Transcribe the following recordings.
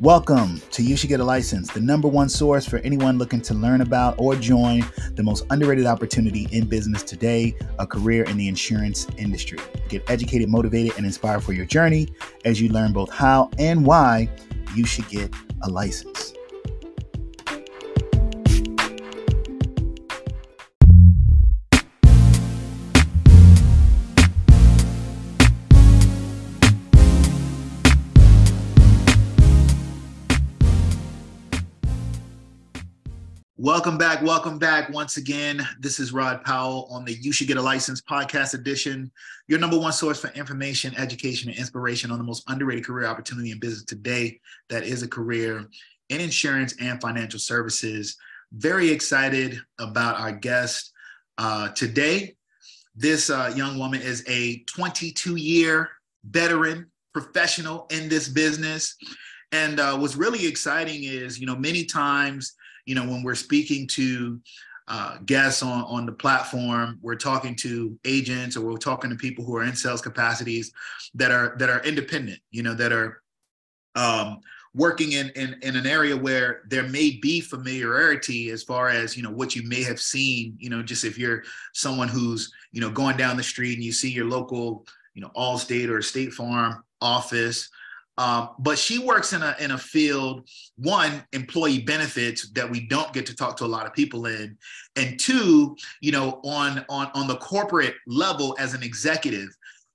Welcome to You Should Get a License, the number one source for anyone looking to learn about or join the most underrated opportunity in business today a career in the insurance industry. Get educated, motivated, and inspired for your journey as you learn both how and why you should get a license. Back. Welcome back once again. This is Rod Powell on the You Should Get a License podcast edition, your number one source for information, education, and inspiration on the most underrated career opportunity in business today. That is a career in insurance and financial services. Very excited about our guest uh, today. This uh, young woman is a 22 year veteran professional in this business. And uh, what's really exciting is, you know, many times you know, when we're speaking to uh, guests on, on the platform, we're talking to agents or we're talking to people who are in sales capacities that are that are independent, you know, that are um, working in, in in an area where there may be familiarity as far as you know what you may have seen you know just if you're someone who's you know going down the street and you see your local you know Allstate or State Farm office um, but she works in a in a field one employee benefits that we don't get to talk to a lot of people in, and two, you know, on on on the corporate level as an executive,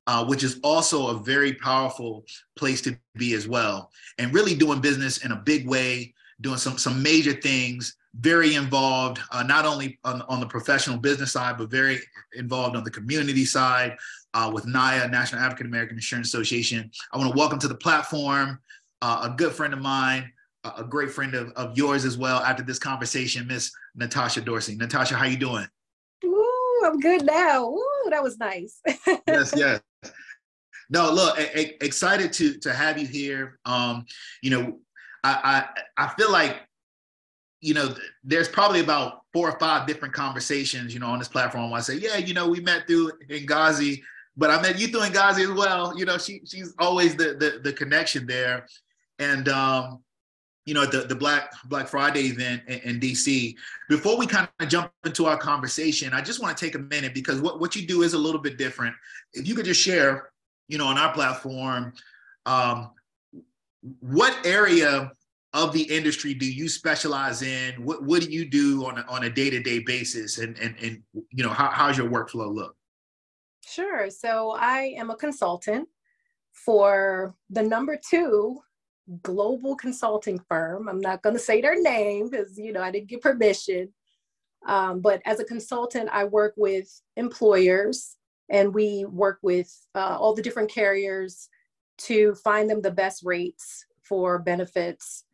uh, which is also a very powerful place to be as well, and really doing business in a big way, doing some some major things very involved, uh, not only on, on, the professional business side, but very involved on the community side uh, with NAIA, National African American Insurance Association. I want to welcome to the platform uh, a good friend of mine, a great friend of, of yours as well. After this conversation, Miss Natasha Dorsey. Natasha, how you doing? Ooh, I'm good now. Ooh, that was nice. yes, yes. No, look, excited to to have you here. Um, you know, I, I I feel like you know, there's probably about four or five different conversations, you know, on this platform. I say, yeah, you know, we met through Ngazi, but I met you through Ngazi as well. You know, she she's always the the, the connection there, and um, you know, the the Black Black Friday event in, in DC. Before we kind of jump into our conversation, I just want to take a minute because what what you do is a little bit different. If you could just share, you know, on our platform, um, what area of the industry do you specialize in? What, what do you do on a, on a day-to-day basis? And, and, and, you know, how, how's your workflow look? Sure. So I am a consultant for the number two global consulting firm. I'm not going to say their name because, you know, I didn't get permission. Um, but as a consultant, I work with employers and we work with uh, all the different carriers to find them the best rates for benefits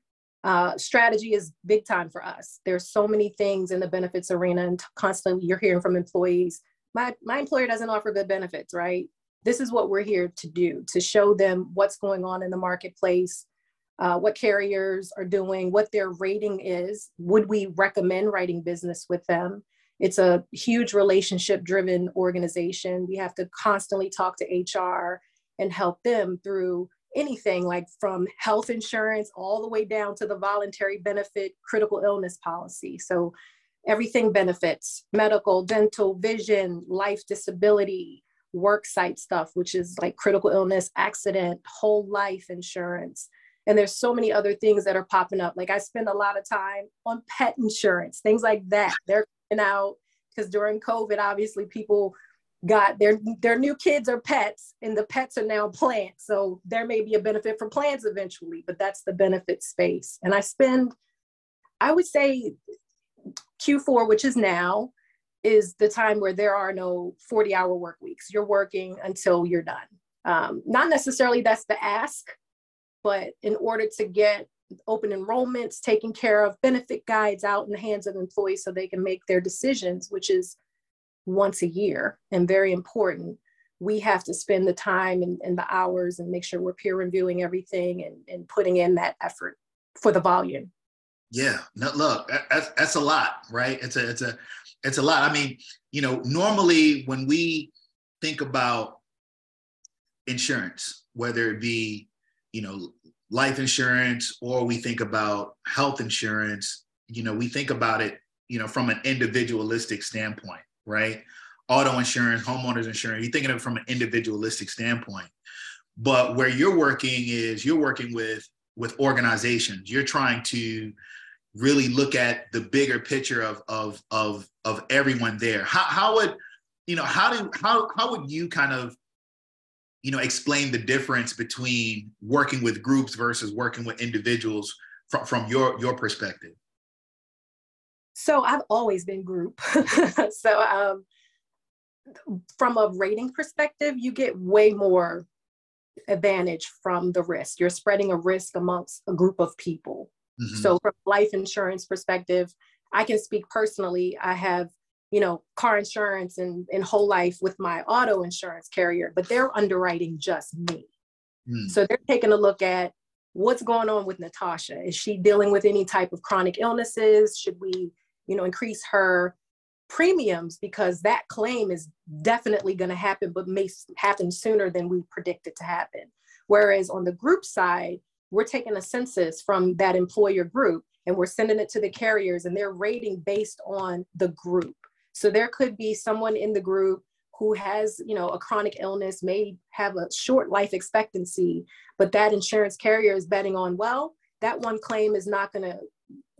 uh, strategy is big time for us. There's so many things in the benefits arena, and constantly you're hearing from employees. My my employer doesn't offer good benefits, right? This is what we're here to do to show them what's going on in the marketplace, uh, what carriers are doing, what their rating is. Would we recommend writing business with them? It's a huge relationship driven organization. We have to constantly talk to HR and help them through anything like from health insurance all the way down to the voluntary benefit critical illness policy. So everything benefits medical, dental, vision, life disability, work site stuff, which is like critical illness, accident, whole life insurance. And there's so many other things that are popping up. Like I spend a lot of time on pet insurance, things like that. They're coming out because during COVID, obviously people got their their new kids are pets and the pets are now plants so there may be a benefit for plants eventually but that's the benefit space and i spend i would say q4 which is now is the time where there are no 40 hour work weeks. You're working until you're done. Um, not necessarily that's the ask but in order to get open enrollments taking care of benefit guides out in the hands of employees so they can make their decisions which is once a year and very important we have to spend the time and, and, the hours and make sure we're peer reviewing everything and, and putting in that effort for the volume yeah no, look that's, that's a lot right it's a it's a it's a lot i mean you know normally when we think about insurance whether it be you know life insurance or we think about health insurance, you know, we think about it, you know, from an individualistic standpoint, right? Auto insurance, homeowners insurance, you're thinking of it from an individualistic standpoint. But where you're working is you're working with with organizations. You're trying to really look at the bigger picture of of of of everyone there. How how would you know how do how how would you kind of you know explain the difference between working with groups versus working with individuals from, from your your perspective? So i've always been group. So um, from a rating perspective you get way more advantage from the risk. You're spreading a risk amongst a group of people mm-hmm. so from life insurance perspective i can speak personally i have you know, car insurance and, and whole life with my auto insurance carrier, but they're underwriting just me. Mm. So they're taking a look at what's going on with Natasha. Is she dealing with any type of chronic illnesses? Should we, you know, increase her premiums because that claim is definitely going to happen, but may happen sooner than we predicted to happen. Whereas on the group side, we're taking a census from that employer group and we're sending it to the carriers and they're rating based on the group. So there could be someone in the group who has, you know, a chronic illness, may have a short life expectancy, but that insurance carrier is betting on, well, that one claim is not going to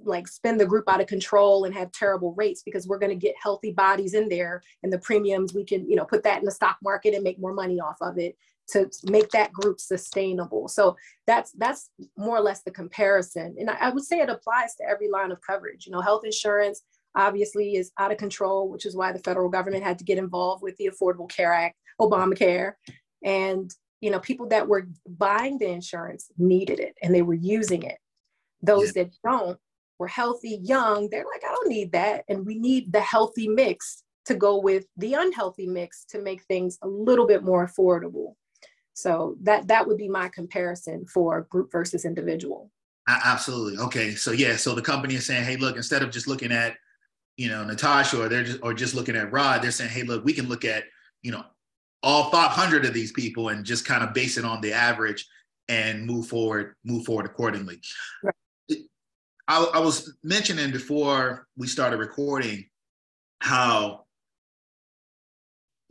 like spin the group out of control and have terrible rates because we're going to get healthy bodies in there and the premiums we can you know put that in the stock market and make more money off of it to make that group sustainable so that's that's more or less the comparison and I, I would say it applies to every line of coverage you know health insurance obviously is out of control, which is why the federal government had to get involved with the Affordable Care Act, Obamacare. And you know, people that were buying the insurance needed it and they were using it. Those yeah. that don't were healthy, young, they're like, I don't need that. And we need the healthy mix to go with the unhealthy mix to make things a little bit more affordable. So that that would be my comparison for group versus individual. Absolutely. Okay. So yeah, so the company is saying, hey, look, instead of just looking at you know, Natasha or they're just or just looking at Rod, they're saying, hey, look, we can look at, you know, all 500 of these people and just kind of base it on the average and move forward, move forward accordingly. Right. I, I was mentioning before we started recording how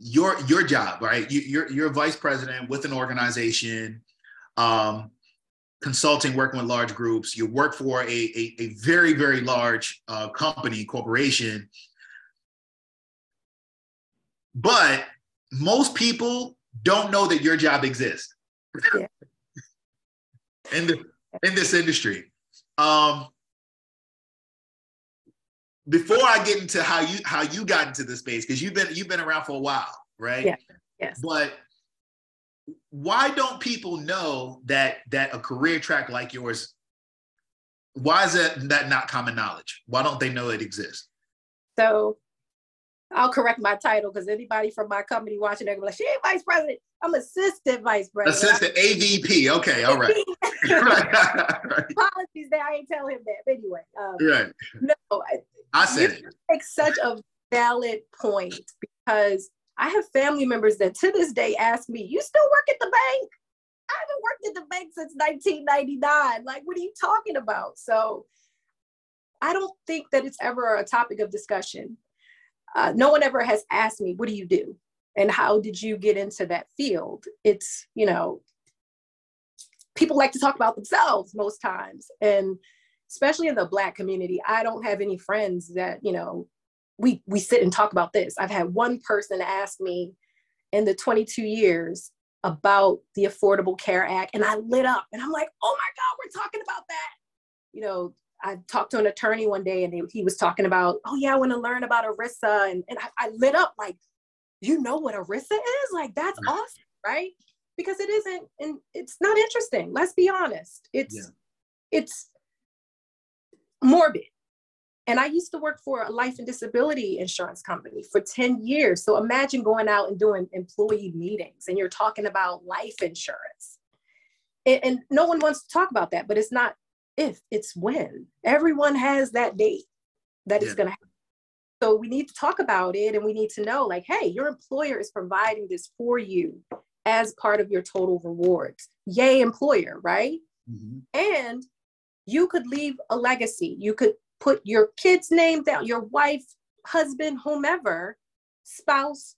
your your job, right? You, you're you're a vice president with an organization. Um, consulting, working with large groups. You work for a, a, a very, very large uh, company, corporation. But most people don't know that your job exists yeah. in, the, in this industry. Um, before I get into how you how you got into this space, because you've been you've been around for a while, right? Yeah. Yes. But why don't people know that that a career track like yours why is that that not common knowledge? Why don't they know it exists? So i'll correct my title because anybody from my company watching they're gonna be like she ain't vice president. I'm assistant vice president. Assistant avp okay all right. Apologies that i ain't tell him that anyway um, right. no I, I said it make such a valid point because I have family members that to this day ask me, You still work at the bank? I haven't worked at the bank since 1999. Like, what are you talking about? So I don't think that it's ever a topic of discussion. Uh, no one ever has asked me, What do you do? And how did you get into that field? It's, you know, people like to talk about themselves most times. And especially in the Black community, I don't have any friends that, you know, we we sit and talk about this. I've had one person ask me in the 22 years about the Affordable Care Act, and I lit up, and I'm like, oh my God, we're talking about that. You know, I talked to an attorney one day, and he was talking about, oh yeah, I want to learn about ERISA, and, and I, I, lit up like, you know what ERISA is? Like that's awesome, right? Because it isn't, and it's not interesting. Let's be honest. It's yeah. it's morbid and I used to work for a life and disability insurance company for 10 years. So imagine going out and doing employee meetings and you're talking about life insurance. And, and, no one wants to talk about that, but it's not if, it's when. Everyone has that date that yeah. it's going to happen. So we need to talk about it and we need to know like, hey, your employer is providing this for you as part of your total rewards. Yay, employer, right? Mm-hmm. And you could leave a legacy. You could put your kid's name down, your wife, husband, whomever, spouse,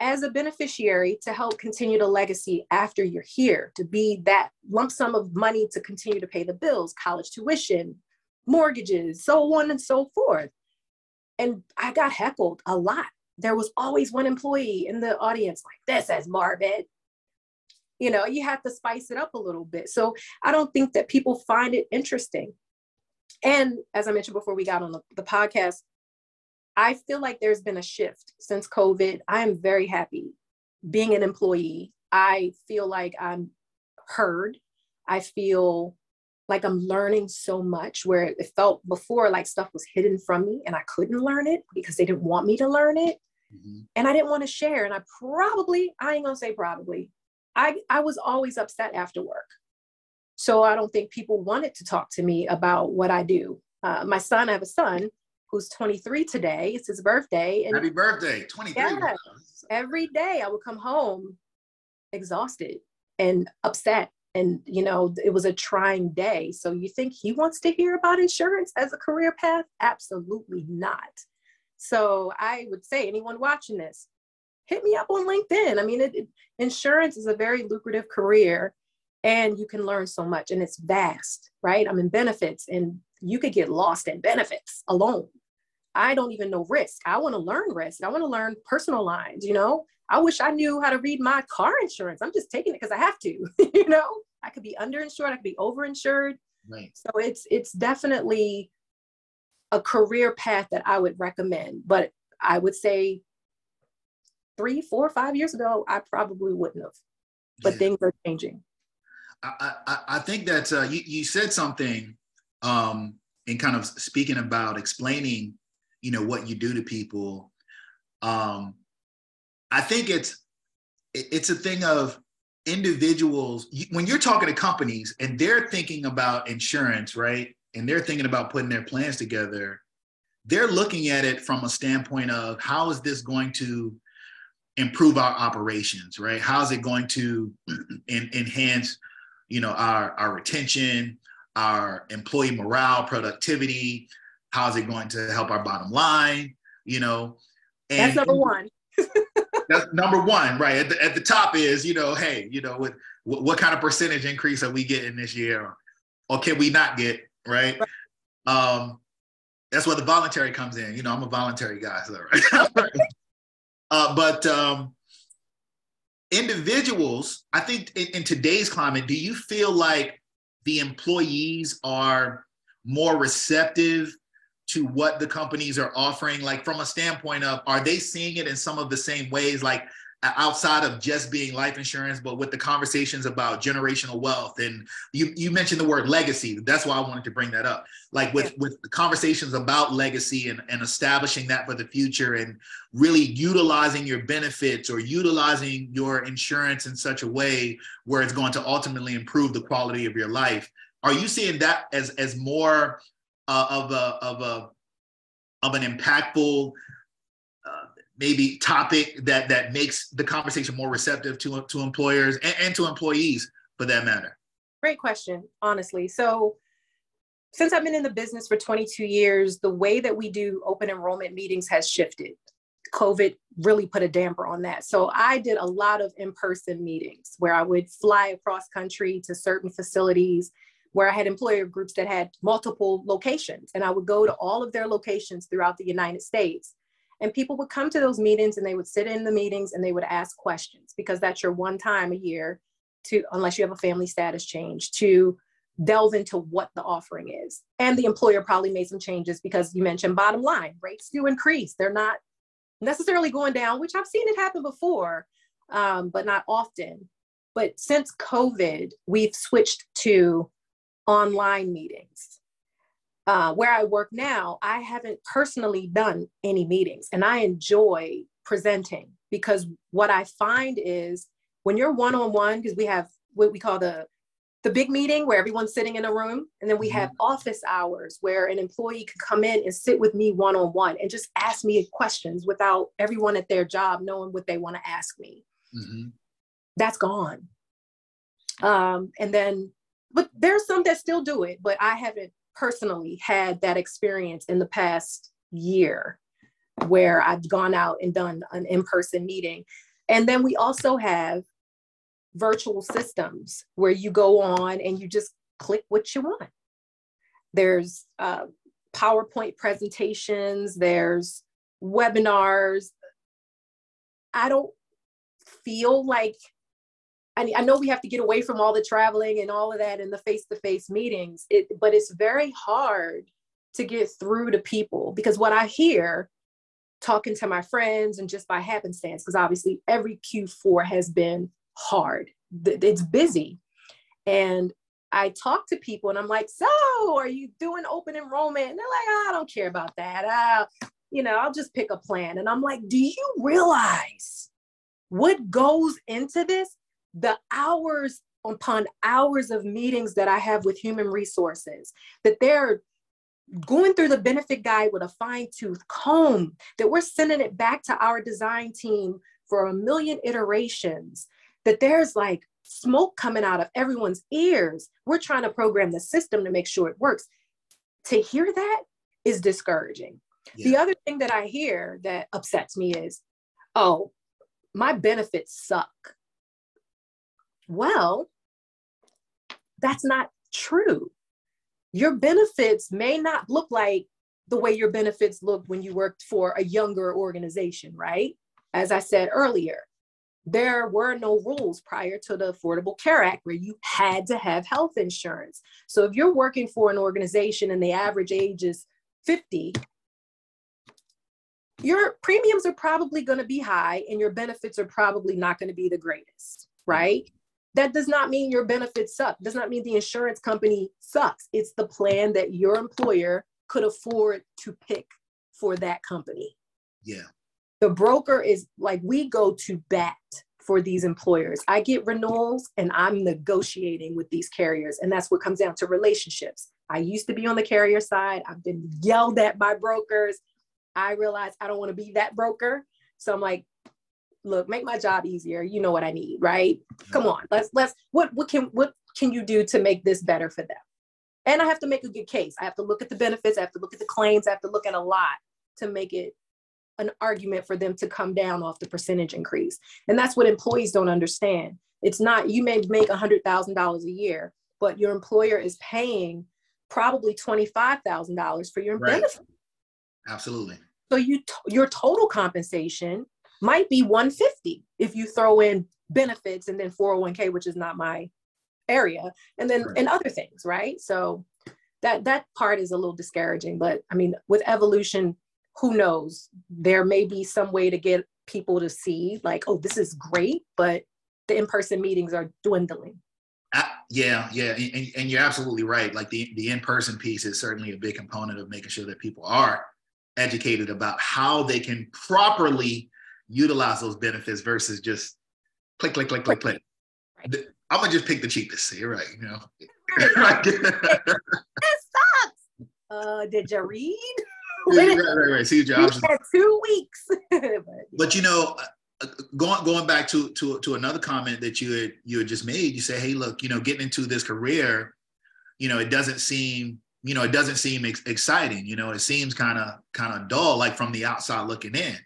as a beneficiary to help continue the legacy after you're here, to be that lump sum of money to continue to pay the bills, college tuition, mortgages, so on and so forth. And I got heckled a lot. There was always one employee in the audience like, this is morbid. You know, you have to spice it up a little bit. So I don't think that people find it interesting. And as I mentioned before we got on the, the podcast, I feel like there's been a shift since COVID. I am very happy being an employee. I feel like I'm heard. I feel like I'm learning so much where it felt before like stuff was hidden from me and I couldn't learn it because they didn't want me to learn it. Mm-hmm. And I didn't want to share. And I probably, I ain't gonna say probably, I, I was always upset after work. So I don't think people wanted to talk to me about what I do. Uh, my son, I have a son who's 23 today. It's his birthday. And Happy birthday, 23. Yeah, every day I would come home exhausted and upset. And, you know, it was a trying day. So you think he wants to hear about insurance as a career path? Absolutely not. So I would say, anyone watching this, hit me up on LinkedIn. I mean, it, it, insurance is a very lucrative career and you can learn so much and it's vast, right? I'm in benefits and you could get lost in benefits alone. I don't even know risk. I want to learn risk. I want to learn personal lines, you know? I wish I knew how to read my car insurance. I'm just taking it because I have to, you know? I could be underinsured, I could be overinsured. Right. So it's it's definitely a career path that I would recommend. But I would say three, four, five years ago, I probably wouldn't have. But yeah. things are changing. I, I, I think that uh, you, you said something um, in kind of speaking about explaining you know what you do to people um i think it's it's a thing of individuals when you're talking to companies and they're thinking about insurance right and they're thinking about putting their plans together they're looking at it from a standpoint of how is this going to improve our operations right how is it going to en- enhance you know our our retention our employee morale productivity How's it going to help our bottom line? You know, and that's number one. that's number one, right? At the, at the top is, you know, hey, you know, what, what kind of percentage increase are we getting this year, or can we not get, right? right. Um, that's where the voluntary comes in. You know, I'm a voluntary guy, so right. uh, but um, individuals, I think in, in today's climate, do you feel like the employees are more receptive to what the companies are offering? Like from a standpoint of are they seeing it in some of the same ways? Like outside of just being life insurance but with the conversations about generational wealth. And you you mentioned the word legacy. That's why i wanted to bring that up. Like with yeah. with the conversations about legacy and, and establishing that for the future and really utilizing your benefits or utilizing your insurance in such a way where it's going to ultimately improve the quality of your life are you seeing that as as more uh, of a of a of an impactful maybe topic that that makes the conversation more receptive to to employers and, and to employees for that matter great question honestly so since I've been in the business for 22 years, the way that we do open enrollment meetings has shifted. COVID really put a damper on that. So I did a lot of in person meetings where I would fly across country to certain facilities where I had employer groups that had multiple locations. And I would go to all of their locations throughout the United States. And people would come to those meetings and they would sit in the meetings and they would ask questions because that's your one time a year to, unless you have a family status change, to delve into what the offering is. And the employer probably made some changes because you mentioned bottom line rates do increase. They're not necessarily going down, which I've seen it happen before, um, but not often. But since COVID, we've switched to online meetings. Uh, where I work now, I haven't personally done any meetings and I enjoy presenting because what I find is when you're one on one, because we have what we call the the big meeting where everyone's sitting in a room, and then we mm-hmm. have office hours where an employee can come in and sit with me one on one and just ask me questions without everyone at their job knowing what they want to ask me. Mm-hmm. That's gone. Um, and then but there's some that still do it, but I haven't personally had that experience in the past year where I've gone out and done an in-person meeting. And then we also have virtual systems where you go on and you just click what you want. There's uh, PowerPoint presentations, there's webinars. I don't feel like I, I know we have to get away from all the traveling and all of that and the face-to-face meetings, it, but it's very hard to get through to people because what I hear talking to my friends and just by happenstance, because obviously every Q4 has been hard. It's busy. And I talk to people and I'm like, so are you doing open enrollment? And they're like, oh, I don't care about that. I'll, you know, I'll just pick a plan. And I'm like, do you realize what goes into this? The hours upon hours of meetings that I have with human resources, that they're going through the benefit guide with a fine tooth comb, that we're sending it back to our design team for a million iterations, that there's like smoke coming out of everyone's ears. We're trying to program the system to make sure it works. To hear that is discouraging. Yeah. The other thing that I hear that upsets me is, oh, my benefits suck. Well, that's not true. Your benefits may not look like the way your benefits looked when you worked for a younger organization, right? As I said earlier, there were no rules prior to the Affordable Care Act where you had to have health insurance. So if you're working for an organization and the average age is 50, your premiums are probably going to be high and your benefits are probably not going to be the greatest, right? That does not mean your benefits suck. Does not mean the insurance company sucks. It's the plan that your employer could afford to pick for that company. Yeah. The broker is like we go to bat for these employers. I get renewals and I'm negotiating with these carriers. And that's what comes down to relationships. I used to be on the carrier side. I've been yelled at by brokers. I realized I don't want to be that broker. So I'm like, look, make my job easier. You know what I need, right? Come on, let's let's what what can what can you do to make this better for them? And I have to make a good case. I have to look at the benefits, I have to look at the claims, I have to look at a lot to make it an argument for them to come down off the percentage increase. And that's what employees don't understand. It's not you may make $100,000 a year, but your employer is paying probably $25,000 for your right. benefits. Absolutely. So you your total compensation might be 150 if you throw in benefits and then 401k, which is not my area, and then right. and other things, right? So that that part is a little discouraging. But I mean, with evolution, who knows? There may be some way to get people to see, like, oh, this is great, but the in-person meetings are dwindling. Uh, yeah, yeah, and, and, you're absolutely right. Like the the in-person piece is certainly a big component of making sure that people are educated about how they can properly utilize those benefits versus just click, click, click, click, click. Right. I'm gonna just pick the cheapest. You're right. You know, it sucks. Uh, did you read? right, right, right. See your options. Two weeks. but, but you know, uh, going going back to to to another comment that you had you had just made, you say, hey, look, you know, getting into this career, you know, it doesn't seem you know, it doesn't seem ex- exciting. You know, it seems kind of kind of dull, like from the outside looking in.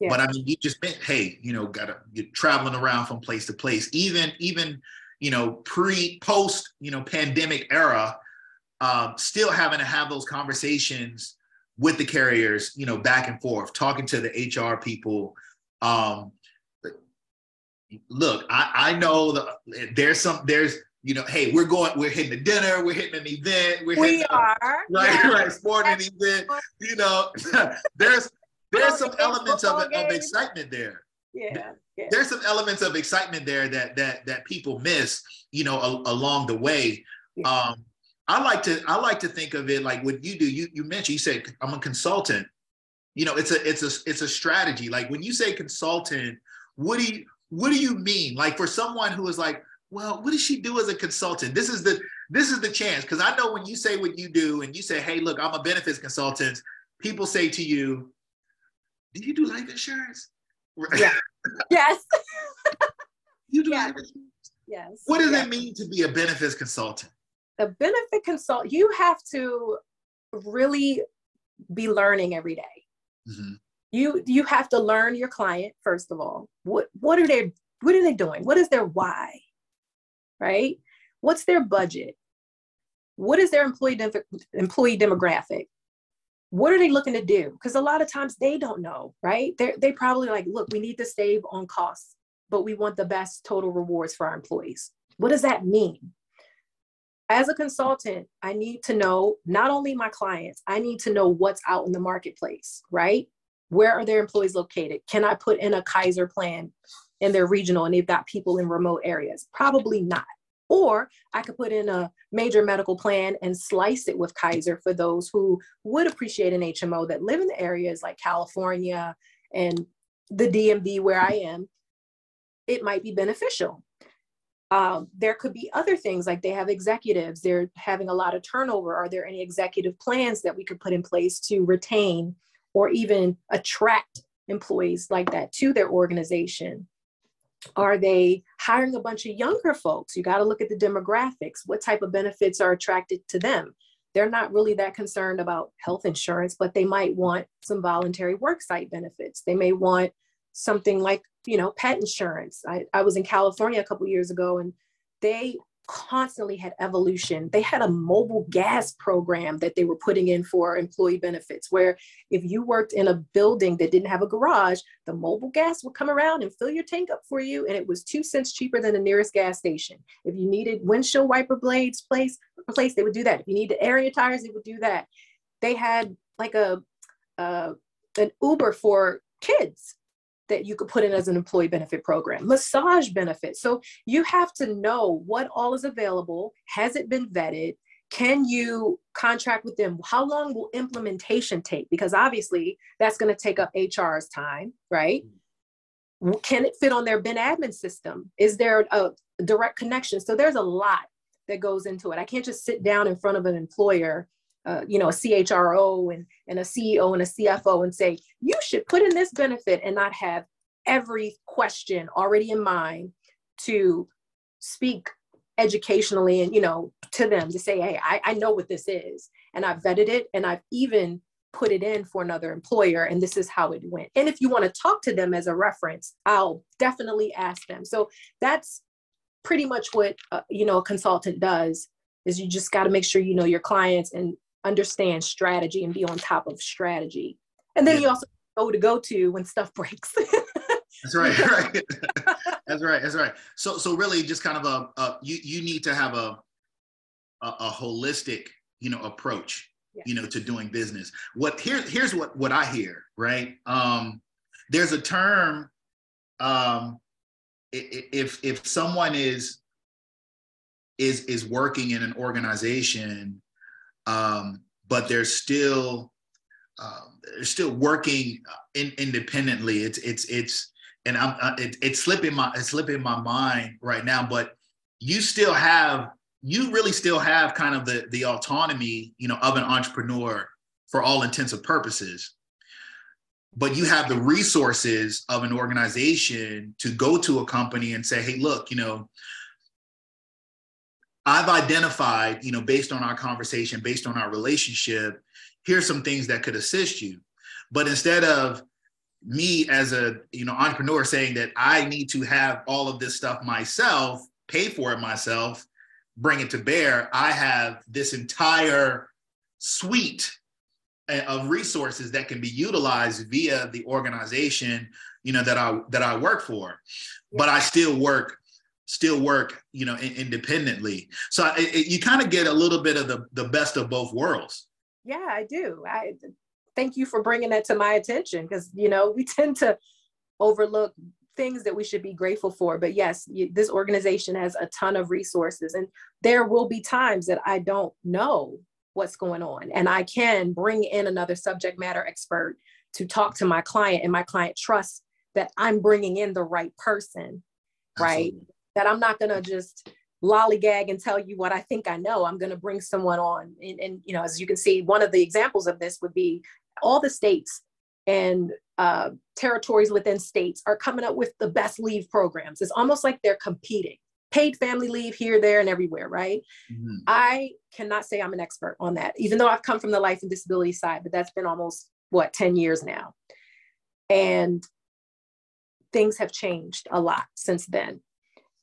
Yeah. But I mean, you just meant, hey, you know, gotta you're traveling around from place to place. Even even you know pre post you know pandemic era, um, still having to have those conversations with the carriers, you know, back and forth, talking to the HR people. Um, look, I, I know that there's some there's you know, hey, we're going, we're hitting a dinner, we're hitting an event, we're we are a, right, yeah. right, sporting event. You know, there's there's some elements of, of excitement there. Yeah, yeah, There's some elements of excitement there that that that people miss, you know, a, along the way. Yeah. Um, I like to I like to think of it like what you do. You you mentioned you said I'm a consultant. You know, it's a it's a it's a strategy. Like when you say consultant, what do you what do you mean? Like for someone who is like, well, what does she do as a consultant? This is the this is the chance because I know when you say what you do and you say, hey, look, I'm a benefits consultant. People say to you, do you do life insurance? Yeah. yes. you do yes. life insurance? Yes. What does yes. it mean to be a benefits consultant? a benefit consult, you have to really be learning every day. Mm-hmm. You you have to learn your client first of all. What what are they what are they doing? What is their why? Right? What's their budget? What is their employee de- employee demographic? What are they looking to do? Because a lot of times they don't know, right? They they probably like, look, we need to save on costs, but we want the best total rewards for our employees. What does that mean? As a consultant, I need to know not only my clients, I need to know what's out in the marketplace, right? Where are their employees located? Can I put in a Kaiser plan in their regional and they've got people in remote areas? Probably not. Or I could put in a major medical plan and slice it with Kaiser for those who would appreciate an HMO that live in the areas like California and the DMV where I am. It might be beneficial. Um, there could be other things like they have executives, they're having a lot of turnover. Are there any executive plans that we could put in place to retain or even attract employees like that to their organization? Are they hiring a bunch of younger folks? You got to look at the demographics. What type of benefits are attracted to them? They're not really that concerned about health insurance, but they might want some voluntary worksite benefits. They may want something like you know pet insurance i, I was in california a couple years ago and they constantly had evolution. They had a mobile gas program that they were putting in for employee benefits where if you worked in a building that didn't have a garage the mobile gas would come around and fill your tank up for you and it was two cents cheaper than the nearest gas station. If you needed windshield wiper blades placed place, they would do that. If you needed your tires they would do that. They had like a uh, an uber for kids that you could put in as an employee benefit program, massage benefits. So you have to know what all is available. Has it been vetted? Can you contract with them? How long will implementation take? Because obviously that's going to take up HR's time, right? Can it fit on their Ben admin system? Is there a direct connection? So there's a lot that goes into it. I can't just sit down in front of an employer uh, you know, a CHRO and, and a CEO and a CFO and say, you should put in this benefit and not have every question already in mind to speak educationally and, you know, to them to say, hey, I, I know what this is. And I've vetted it and I've even put it in for another employer and this is how it went. And if you want to talk to them as a reference, I'll definitely ask them. So that's pretty much what, uh, you know, a consultant does is you just got to make sure you know your clients and understand strategy and be on top of strategy. And then yeah. you also know to go to when stuff breaks. that's right, right. that's right. That's right. So so really just kind of a, a you you need to have a a, a holistic, you know, approach, yeah. you know, to doing business. What here here's what what I hear, right? Um there's a term um if if someone is is is working in an organization um, but they're still um, they're still working in, independently. It's it's it's and I'm uh, it, it's slipping my it's slipping my mind right now. But you still have you really still have kind of the the autonomy, you know, of an entrepreneur for all intents and purposes. But you have the resources of an organization to go to a company and say, hey, look, you know, I've identified, you know, based on our conversation, based on our relationship, here's some things that could assist you. But instead of me as a, you know, entrepreneur saying that I need to have all of this stuff myself, pay for it myself, bring it to bear, I have this entire suite eh, of resources that can be utilized via the organization, you know, that I that I work for. But I still work still work, you know, in, independently. So it, it, you kind of get a little bit of the, the best of both worlds. Yeah, I do. I thank you for bringing that to my attention because, you know, we tend to overlook things that we should be grateful for. But yes, you, this organization has a ton of resources and there will be times that I don't know what's going on and I can bring in another subject matter expert to talk to my client and my client trusts that I'm bringing in the right person, Absolutely. right? That I'm not going to just lollygag and tell you what I think I know. I'm going to bring someone on. And, and, you know, as you can see, one of the examples of this would be all the states and uh, territories within states are coming up with the best leave programs. It's almost like they're competing, paid family leave here, there, and everywhere, right? Mm-hmm. I cannot say I'm an expert on that, even though I've come from the life and disability side, but that's been almost what, 10 years now. And things have changed a lot since then.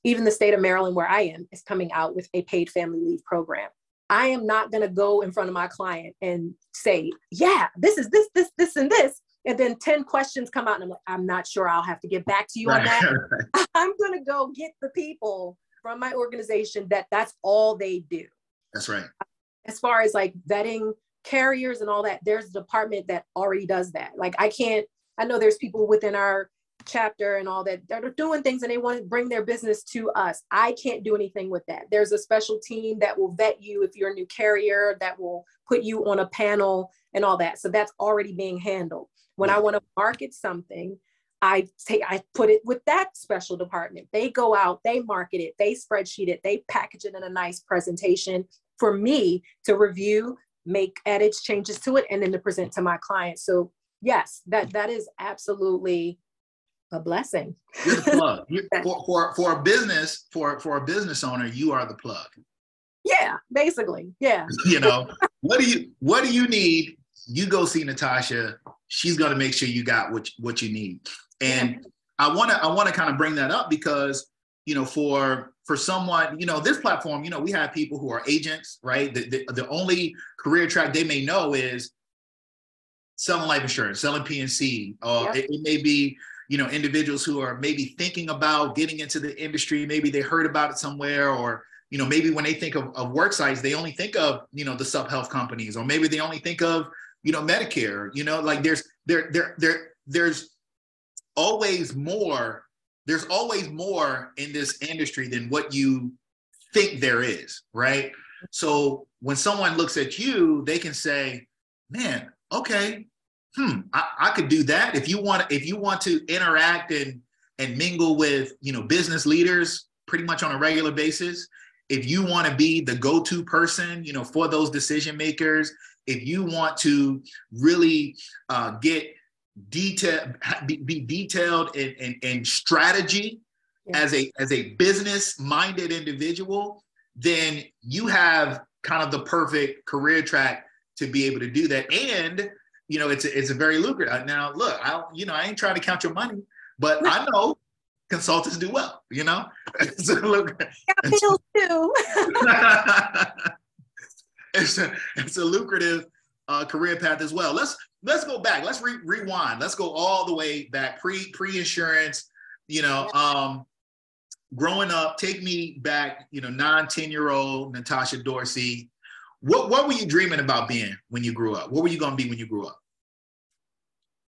Even the state of Maryland, where I am, is coming out with a paid family leave program. I am not going to go in front of my client and say, yeah, this is this, this, this, and this. And then 10 questions come out, and I'm like, I'm not sure I'll have to get back to you on that. I'm going to go get the people from my organization that that's all they do. That's right. As far as like vetting carriers and all that, there's a department that already does that. Like, I can't, I know there's people within our chapter and all that that are doing things and they want to bring their business to us. I can't do anything with that. There's a special team that will vet you if you're a new carrier, that will put you on a panel and all that. So that's already being handled. When I want to market something, I take I put it with that special department. They go out, they market it, they spreadsheet it, they package it in a nice presentation for me to review, make edits, changes to it, and then to present to my clients. So yes, that that is absolutely a blessing. You're the plug. for, for, for a business, for, for a business owner, you are the plug. Yeah, basically. Yeah. you know, what do you what do you need? You go see Natasha. She's gonna make sure you got what what you need. And yeah. I wanna I wanna kind of bring that up because you know, for for someone, you know, this platform, you know, we have people who are agents, right? The, the, the only career track they may know is selling life insurance, selling P&C, or uh, yep. it, it, may be you know individuals who are maybe thinking about getting into the industry maybe they heard about it somewhere or you know maybe when they think of, of work sites they only think of you know the sub health companies or maybe they only think of you know medicare you know like there's there there there there's always more there's always more in this industry than what you think there is right? So when someone looks at you they can say man okay hmm, I, I could do that. If you want, if you want to interact and and mingle with you know business leaders pretty much on a regular basis, if you want to be the go-to person, you know, for those decision makers, if you want to really uh, get detail, be, be detailed in, in, in strategy yeah. as a as a business-minded individual, then you have kind of the perfect career track to be able to do that. And you know, it's a, it's a very lucrative. Now, look, I you know, I ain't trying to count your money, but I know consultants do well. You know, so look, it's, too. it's a it's a lucrative uh, career path as well. Let's let's go back. Let's re- rewind. Let's go all the way back pre pre insurance. You know, um, growing up, take me back. You know, nine ten year old Natasha Dorsey what what were you dreaming about being when you grew up? What were you going to be when you grew up?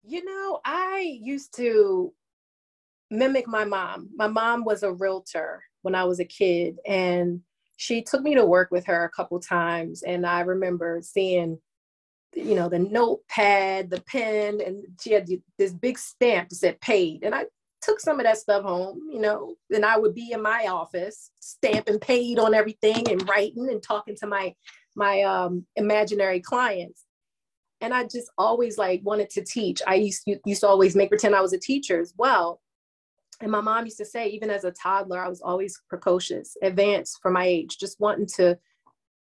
You know, I used to mimic my mom. My mom was a realtor when I was a kid, and she took me to work with her a couple times. And I remember seeing, you know, the notepad, the pen, and she had this big stamp that said paid. And I took some of that stuff home, you know, and I would be in my office stamping paid on everything and writing and talking to my my um, imaginary clients. And I just always like wanted to teach. I used used to always make pretend I was a teacher as well. And my mom used to say, even as a toddler, I was always precocious, advanced for my age, just wanting to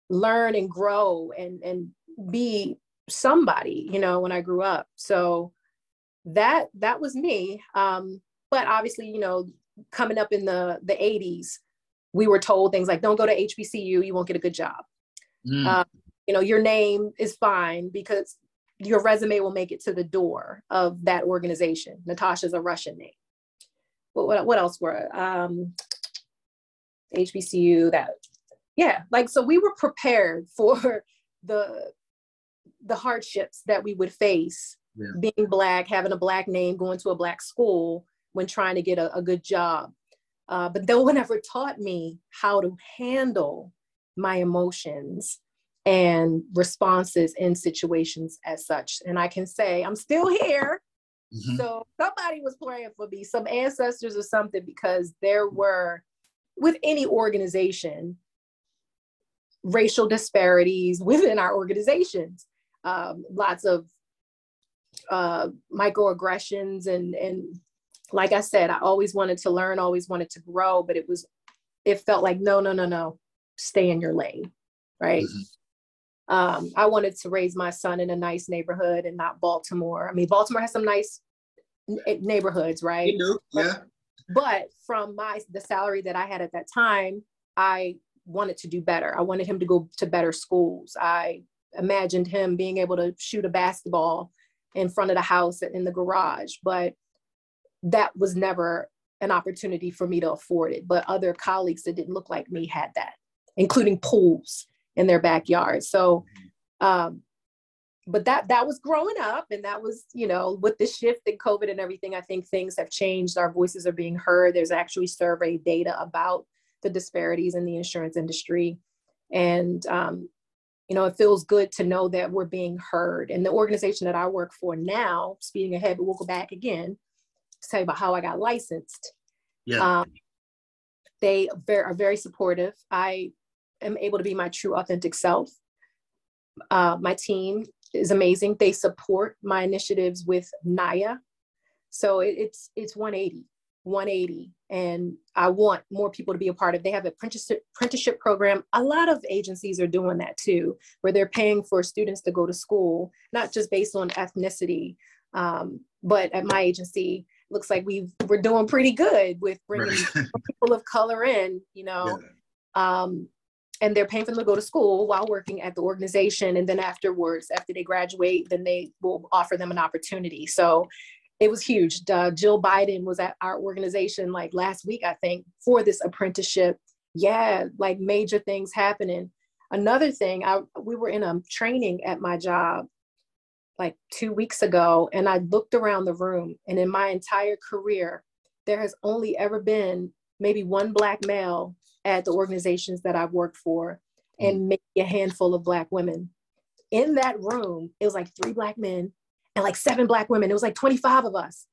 learn and grow and, and be somebody, you know, when I grew up. So that that was me. Um, but obviously, you know, coming up in the the 80s, we were told things like, don't go to HBCU, you won't get a good job. Mm. Uh, you know, your name is fine because your resume will make it to the door of that organization. Natasha's a Russian name. What, what, what else were um, HBCU that, yeah, like, so we were prepared for the, the hardships that we would face yeah. being black, having a black name, going to a black school when trying to get a, a good job. Uh, but no one ever taught me how to handle my emotions and responses in situations as such. And I can say, I'm still here. Mm-hmm. So somebody was praying for me, some ancestors or something, because there were, with any organization, racial disparities within our organizations. Um, lots of uh, microaggressions and and like I said, I always wanted to learn, always wanted to grow, but it was it felt like no, no, no, no, stay in your lane, right? Mm-hmm. Um, I wanted to raise my son in a nice neighborhood and not Baltimore. I mean, Baltimore has some nice neighborhoods, right? Yeah. But from my the salary that I had at that time, I wanted to do better. I wanted him to go to better schools. I imagined him being able to shoot a basketball in front of the house in the garage, but that was never an opportunity for me to afford it. But other colleagues that didn't look like me had that, including pools in their backyard. So um, but that that was growing up and that was you know with the shift in covid and everything i think things have changed. Our voices are being heard. There's actually survey data about the disparities in the insurance industry. And um, you know it feels good to know that we're being heard. And the organization that i work for now speeding ahead but we'll go back again to tell you about how i got licensed. Yeah. Um, they are very supportive. I am able to be my true authentic self uh, my team is amazing. They support my initiatives with Naya. So it, it's it's 180, 180. And I want more people to be a part of. They have an apprenticeship, apprenticeship program. A lot of agencies are doing that too, where they're paying for students to go to school, not just based on ethnicity. Um, but at my agency, looks like we we're doing pretty good with bringing right. people of color in. You know, yeah. um, and they're paying for them to go to school while working at the organization and then afterwards after they graduate then they will offer them an opportunity. So it was huge. Uh, jill biden was at our organization like last week i think for this apprenticeship. Yeah like major things happening. Another thing i we were in a training at my job like two weeks ago and i looked around the room and in my entire career there has only ever been maybe one black male at the organizations that I've worked for and mm. maybe a handful of black women. In that room, it was like three black men and like seven black women. It was like 25 of us.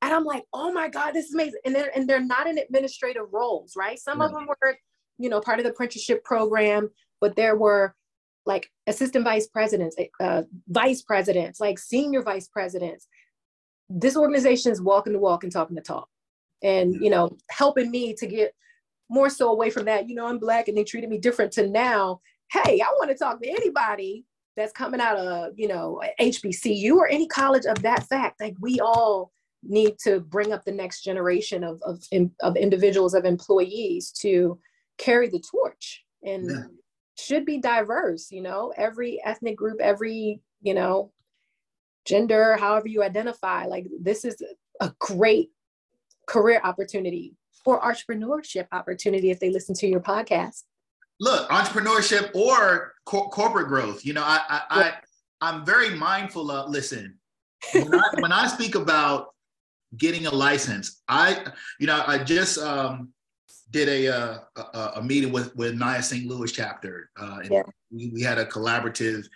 And I'm like, oh my God, this is amazing. And they're and they're not in administrative roles, right? Some of them were, you know, part of the apprenticeship program, but there were like assistant vice presidents, uh, vice presidents, like senior vice presidents. This organization is walking the walk and talking the talk, and you know, helping me to get more so away from that, you know, I'm black and they treated me different to now, hey, I want to talk to anybody that's coming out of, you know, HBCU or any college of that fact. Like we all need to bring up the next generation of, of, of individuals, of employees to carry the torch and yeah. should be diverse, you know, every ethnic group, every, you know, gender, however you identify, like this is a great career opportunity or entrepreneurship opportunity if they listen to your podcast? Look, entrepreneurship or co- corporate growth. You know, I, I, I I'm very mindful of. Listen, when I, when I speak about getting a license, I, you know, I just um, did a, uh, a, a meeting with with Nia St. Louis chapter. Uh, and yeah. we, we had a collaborative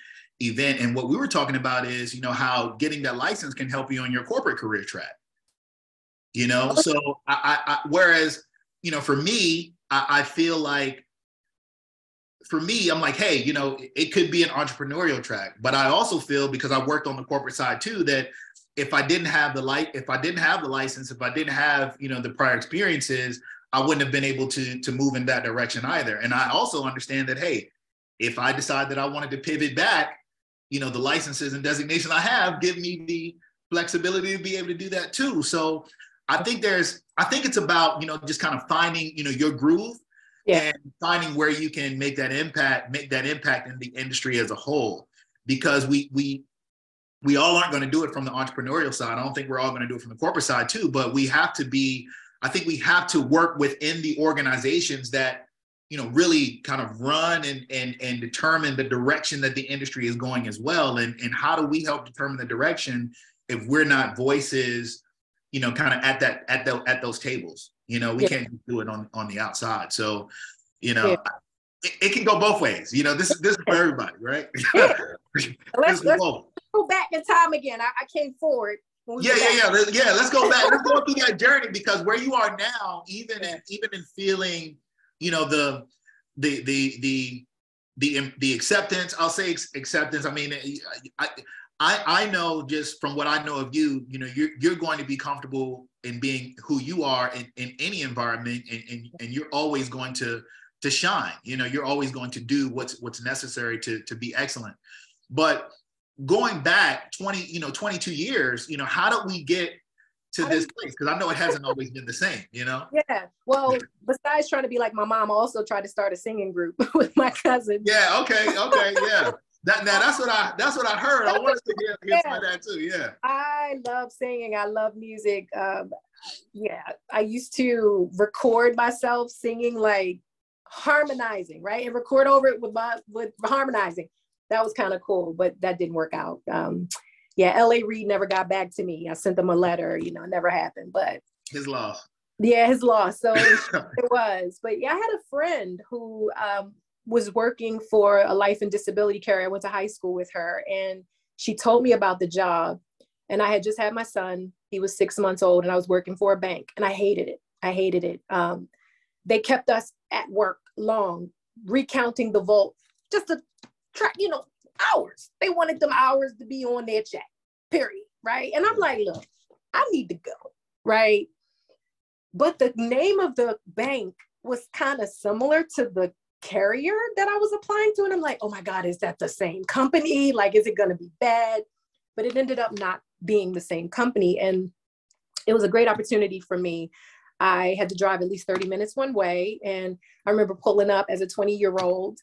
event, and what we were talking about is, you know, how getting that license can help you on your corporate career track you know? So I, I, I, whereas you know for me I, I, feel like for me i'm like hey you know it could be an entrepreneurial track but i also feel because i worked on the corporate side too that if i didn't have the light if i didn't have the license if i didn't have you know the prior experiences i wouldn't have been able to to move in that direction either. And i also understand that hey if i decide that i wanted to pivot back you know the licenses and designation i have give me the flexibility to be able to do that too. So I think there's, I think it's about, you know, just kind of finding, you know, your groove yeah. and finding where you can make that impact, make that impact in the industry as a whole. Because we, we, we all aren't going to do it from the entrepreneurial side. I don't think we're all going to do it from the corporate side too, but we have to be, I think we have to work within the organizations that, you know, really kind of run and, and, and determine the direction that the industry is going as well. And, and how do we help determine the direction if we're not voices you know, kind of at that at the at those tables. You know, we yeah. can't do it on on the outside. So, you know, yeah. it, it, can go both ways. You know, this this is for everybody, right? Yeah. let's, let's go back in time again. I, I came forward. Yeah, yeah, yeah, yeah. Let's go back. let's go through that journey because where you are now, even in even in feeling, you know, the the the the the the acceptance. I'll say acceptance. I mean, I I, I know just from what I know of you, you know, you're, you're going to be comfortable in being who you are in, in any environment and, and, and you're always going to to shine. You know you're always going to do what's what's necessary to to be excellent. But going back 20 you know 22 years you know how did we get to this place? Because i know it hasn't always been the same you know? Yeah. Well besides trying to be like my mom I also tried to start a singing group with my cousin. Yeah okay okay yeah that, now that's what I that's what I heard. I wanted to hear, hear yeah. that too. Yeah. I love singing. I love music. Um, yeah, I used to record myself singing like harmonizing, right, and record over it with my with harmonizing. That was kind of cool, but that didn't work out. Um, yeah, L.A. Reid never got back to me. I sent them a letter. You know, it never happened. But his loss. Yeah, his loss. So it was. But yeah, I had a friend who um, was working for a life and disability carrier. I went to high school with her and she told me about the job. And I had just had my son. He was six months old and I was working for a bank and I hated it. I hated it. Um, they kept us at work long, recounting the vault just to track, you know, hours. They wanted them hours to be on their check, period. Right. And I'm like, look, I need to go. Right. But the name of the bank was kind of similar to the carrier that I was applying to. And I'm like, oh my God, is that the same company? Like, is it going to be bad? But it ended up not being the same company. And it was a great opportunity for me. I had to drive at least 30 minutes one way. And I remember pulling up as a 20 year old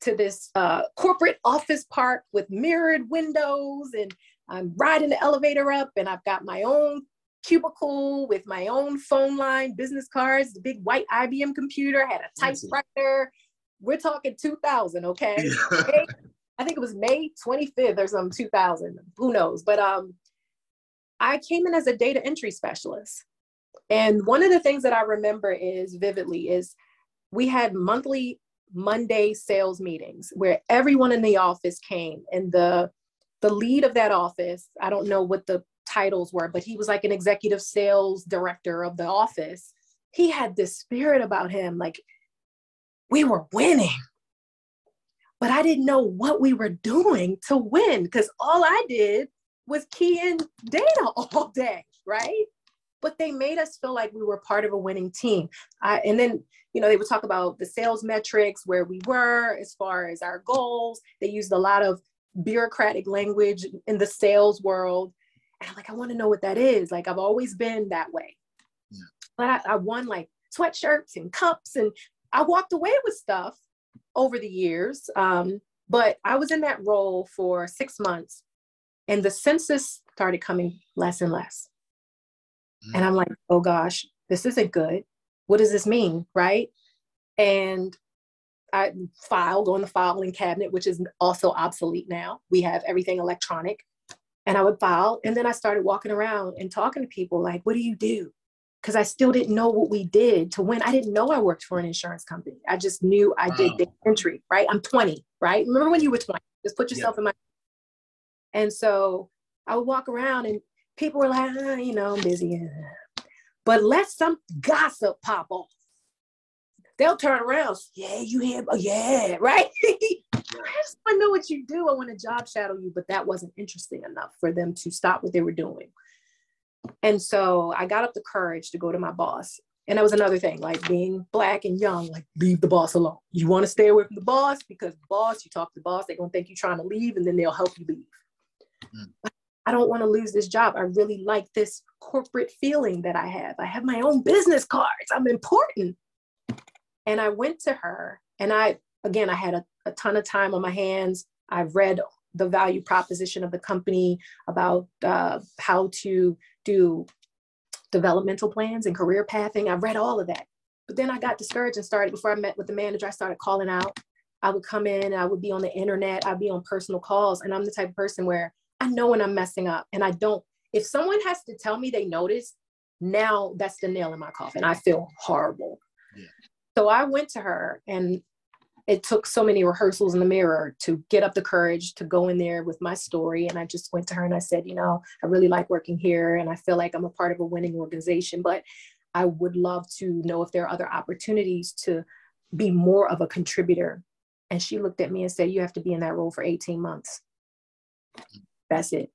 to this uh, corporate office park with mirrored windows. And I'm riding the elevator up, and I've got my own cubicle with my own phone line, business cards, the big white IBM computer, had a typewriter. We're talking 2000, okay? I think it was May 25th or some 2000, who knows? But um, I came in as a data entry specialist. And one of the things that I remember is vividly is we had monthly Monday sales meetings where everyone in the office came and the the lead of that office, I don't know what the titles were, but he was like an executive sales director of the office. He had this spirit about him, like we were winning. But I didn't know what we were doing to win because all I did was key in data all day, right? But they made us feel like we were part of a winning team. And then, you know, they would talk about the sales metrics, where we were as far as our goals. They used a lot of bureaucratic language in the sales world. And I'm like, I want to know what that is. Like, I've always been that way. Yeah. But I, I won like sweatshirts and cups, and I walked away with stuff over the years. Um, but I was in that role for six months, and the census started coming less and less. Mm. And I'm like, oh gosh, this isn't good. What does this mean? Right. And I file, go in the filing cabinet, which is also obsolete now. We have everything electronic and I would file. And then I started walking around and talking to people like, what do you do? Because I still didn't know what we did to win. I didn't know I worked for an insurance company. I just knew I wow. did the entry, right? I'm 20, right? Remember when you were 20? Just put yourself yeah. in my. And so I would walk around and people were like, oh, you know, I'm busy. But let some gossip pop off. They'll turn around. Yeah, you hear? Oh, yeah, right? I just want to know what you do. I want to job shadow you, but that wasn't interesting enough for them to stop what they were doing. And so I got up the courage to go to my boss. And that was another thing, like being black and young, like leave the boss alone. You want to stay away from the boss because the boss, you talk to the boss, they're gonna think you're trying to leave and then they'll help you leave. Mm. I don't want to lose this job. I really like this corporate feeling that I have. I have my own business cards. I'm important. And I went to her and I again, I had a, a ton of time on my hands. I've read the value proposition of the company about uh, how to do developmental plans and career pathing. I've read all of that. But then I got discouraged and started, before I met with the manager, I started calling out. I would come in, I would be on the internet, I'd be on personal calls. And I'm the type of person where I know when I'm messing up and I don't, if someone has to tell me they noticed, now that's the nail in my coffin. I feel horrible. Yeah. So I went to her and it took so many rehearsals in the mirror to get up the courage to go in there with my story. And I just went to her and I said, you know, I really like working here and I feel like I'm a part of a winning organization, but I would love to know if there are other opportunities to be more of a contributor. And she looked at me and said, you have to be in that role for 18 months. That's it.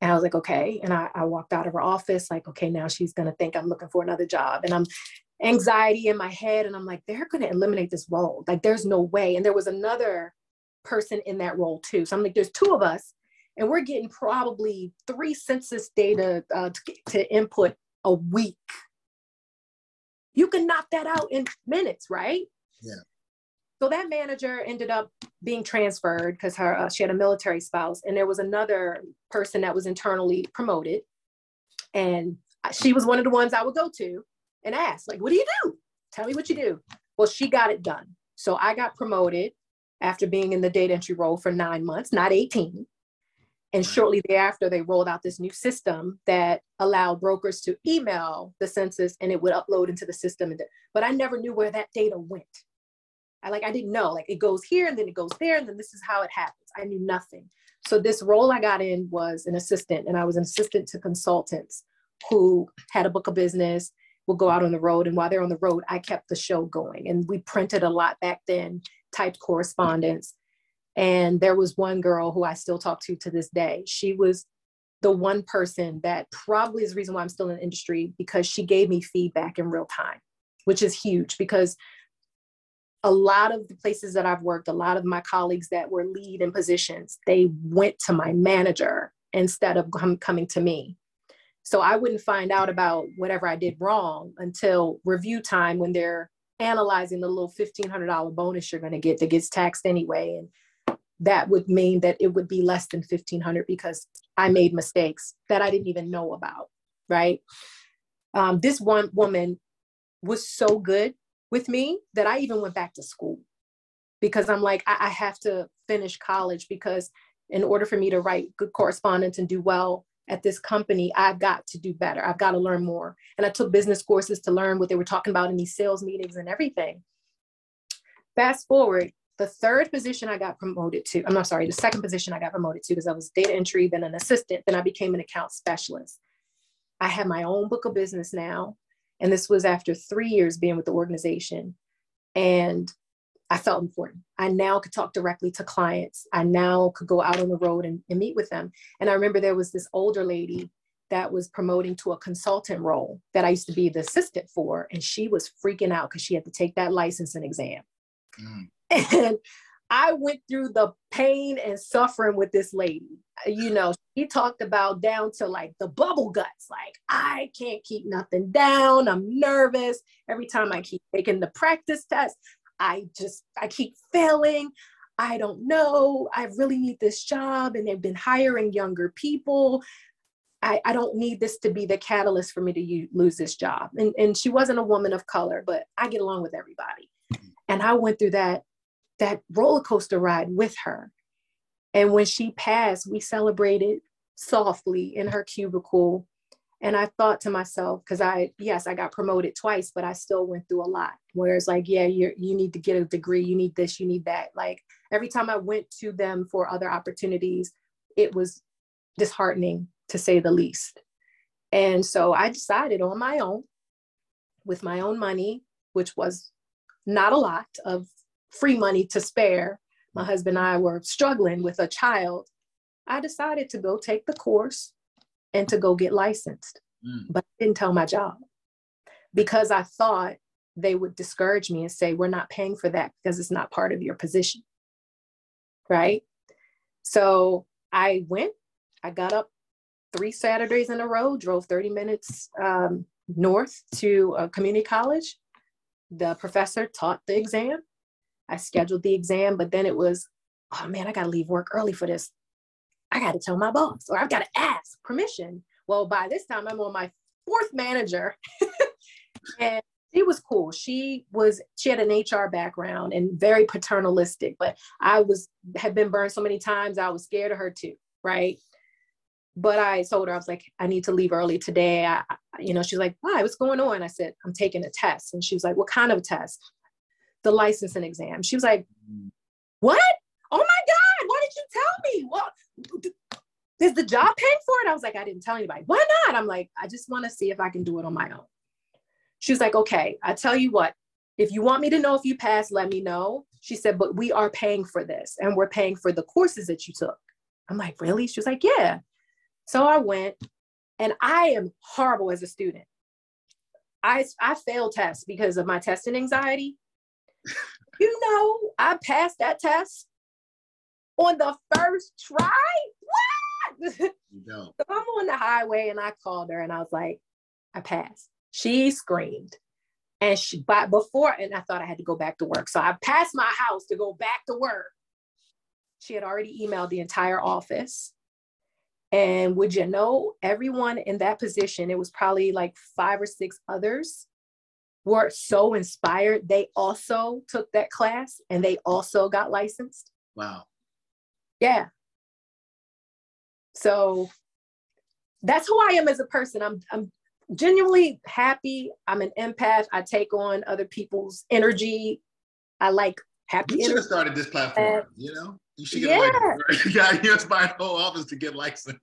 And I was like, okay. And I, I walked out of her office, like, okay, now she's going to think I'm looking for another job. And I'm anxiety in my head. And I'm like, they're going to eliminate this role. Like, there's no way. And there was another person in that role too. So I'm like, there's two of us, and we're getting probably three census data uh, to, to input a week. You can knock that out in minutes, right? Yeah. So that manager ended up being transferred because her uh, she had a military spouse, and there was another person that was internally promoted, and she was one of the ones I would go to and ask, like, "What do you do? Tell me what you do." Well, she got it done. So I got promoted after being in the data entry role for nine months, not 18. And shortly thereafter, they rolled out this new system that allowed brokers to email the census and it would upload into the system. But I never knew where that data went. I like I didn't know. Like it goes here and then it goes there and then this is how it happens. I knew nothing. So this role I got in was an assistant, and I was an assistant to consultants who had a book of business, would go out on the road, and while they're on the road, I kept the show going. And we printed a lot back then, typed correspondence. And there was one girl who I still talk to to this day. She was the one person that probably is the reason why I'm still in the industry because she gave me feedback in real time, which is huge because a lot of the places that I've worked, a lot of my colleagues that were lead in positions, they went to my manager instead of com- coming to me. So I wouldn't find out about whatever I did wrong until review time when they're analyzing the little $1,500 bonus you're going to get that gets taxed anyway. And that would mean that it would be less than 1500 because I made mistakes that I didn't even know about. Right. Um, this one woman was so good with me that I even went back to school because I'm like, I, I have to finish college because in order for me to write good correspondence and do well at this company, I've got to do better. I've got to learn more. And I took business courses to learn what they were talking about in these sales meetings and everything. Fast forward, the third position I got promoted to, I'm not sorry, the second position I got promoted to because I was data entry, then an assistant, then I became an account specialist. I have my own book of business now. And this was after three years being with the organization. And I felt important. I now could talk directly to clients. I now could go out on the road and, and, meet with them. And I remember there was this older lady that was promoting to a consultant role that I used to be the assistant for. And she was freaking out because she had to take that licensing exam. Mm. And I went through the pain and suffering with this lady. You know, she talked about down to like the bubble guts. Like, I can't keep nothing down. I'm nervous. Every time I keep taking the practice test, I just, I keep failing. I don't know. I really need this job. And they've been hiring younger people. I, I don't need this to be the catalyst for me to u- lose this job. And, and she wasn't a woman of color, but I get along with everybody. Mm-hmm. And I went through that that roller coaster ride with her. And when she passed, we celebrated softly in her cubicle. And I thought to myself, because I, yes, I got promoted twice, but I still went through a lot. Whereas, like, yeah, you you need to get a degree, you need this, you need that. Like every time I went to them for other opportunities, it was disheartening to say the least. And so I decided on my own, with my own money, which was not a lot of free money to spare. My husband and I were struggling with a child. I decided to go take the course and to go get licensed. Mm. But I didn't tell my job because I thought they would discourage me and say, We're not paying for that because it's not part of your position. Right. So I went, I got up three Saturdays in a row, drove 30 minutes um, north to a community college. The professor taught the exam. I scheduled the exam, but then it was, oh man, I got to leave work early for this. I got to tell my boss, or I've got to ask permission. Well, by this time, I'm on my fourth manager. and she was cool. She was, she had an HR background and very paternalistic, but I was, had been burned so many times, I was scared of her too, right? But I told her, I was like, I need to leave early today. I, you know, she's like, why, what's going on? I said, I'm taking a test. And she was like, what kind of test? the licensing exam. She was like, mm. What? Oh my God, why did you tell me? What is the job paying for it? I was like, I didn't tell anybody. Why not? I'm like, I just want to see if I can do it on my own. She was like, Okay, I tell you what, if you want me to know if you pass, let me know. She said, But we are paying for this and we're paying for the courses that you took. I'm like, Really? She was like, Yeah. So I went, and I am horrible as a student. I, I failed tests because of my testing anxiety. you know, I passed that test on the first try. What? No. so I'm on the highway and I called her and I was like, I passed. She screamed. And she, but before, and I thought I had to go back to work. So I passed my house to go back to work. She had already emailed the entire office. And would you know, everyone in that position, it was probably like five or six others, were so inspired. They also took that class and they also got licensed. Wow. Yeah. So that's who I am as a person. I'm I'm genuinely happy. I'm an empath. I take on other people's energy. I like happy. You should have started this platform. you know, you should get yeah. you got you inspired the whole office to get licensed.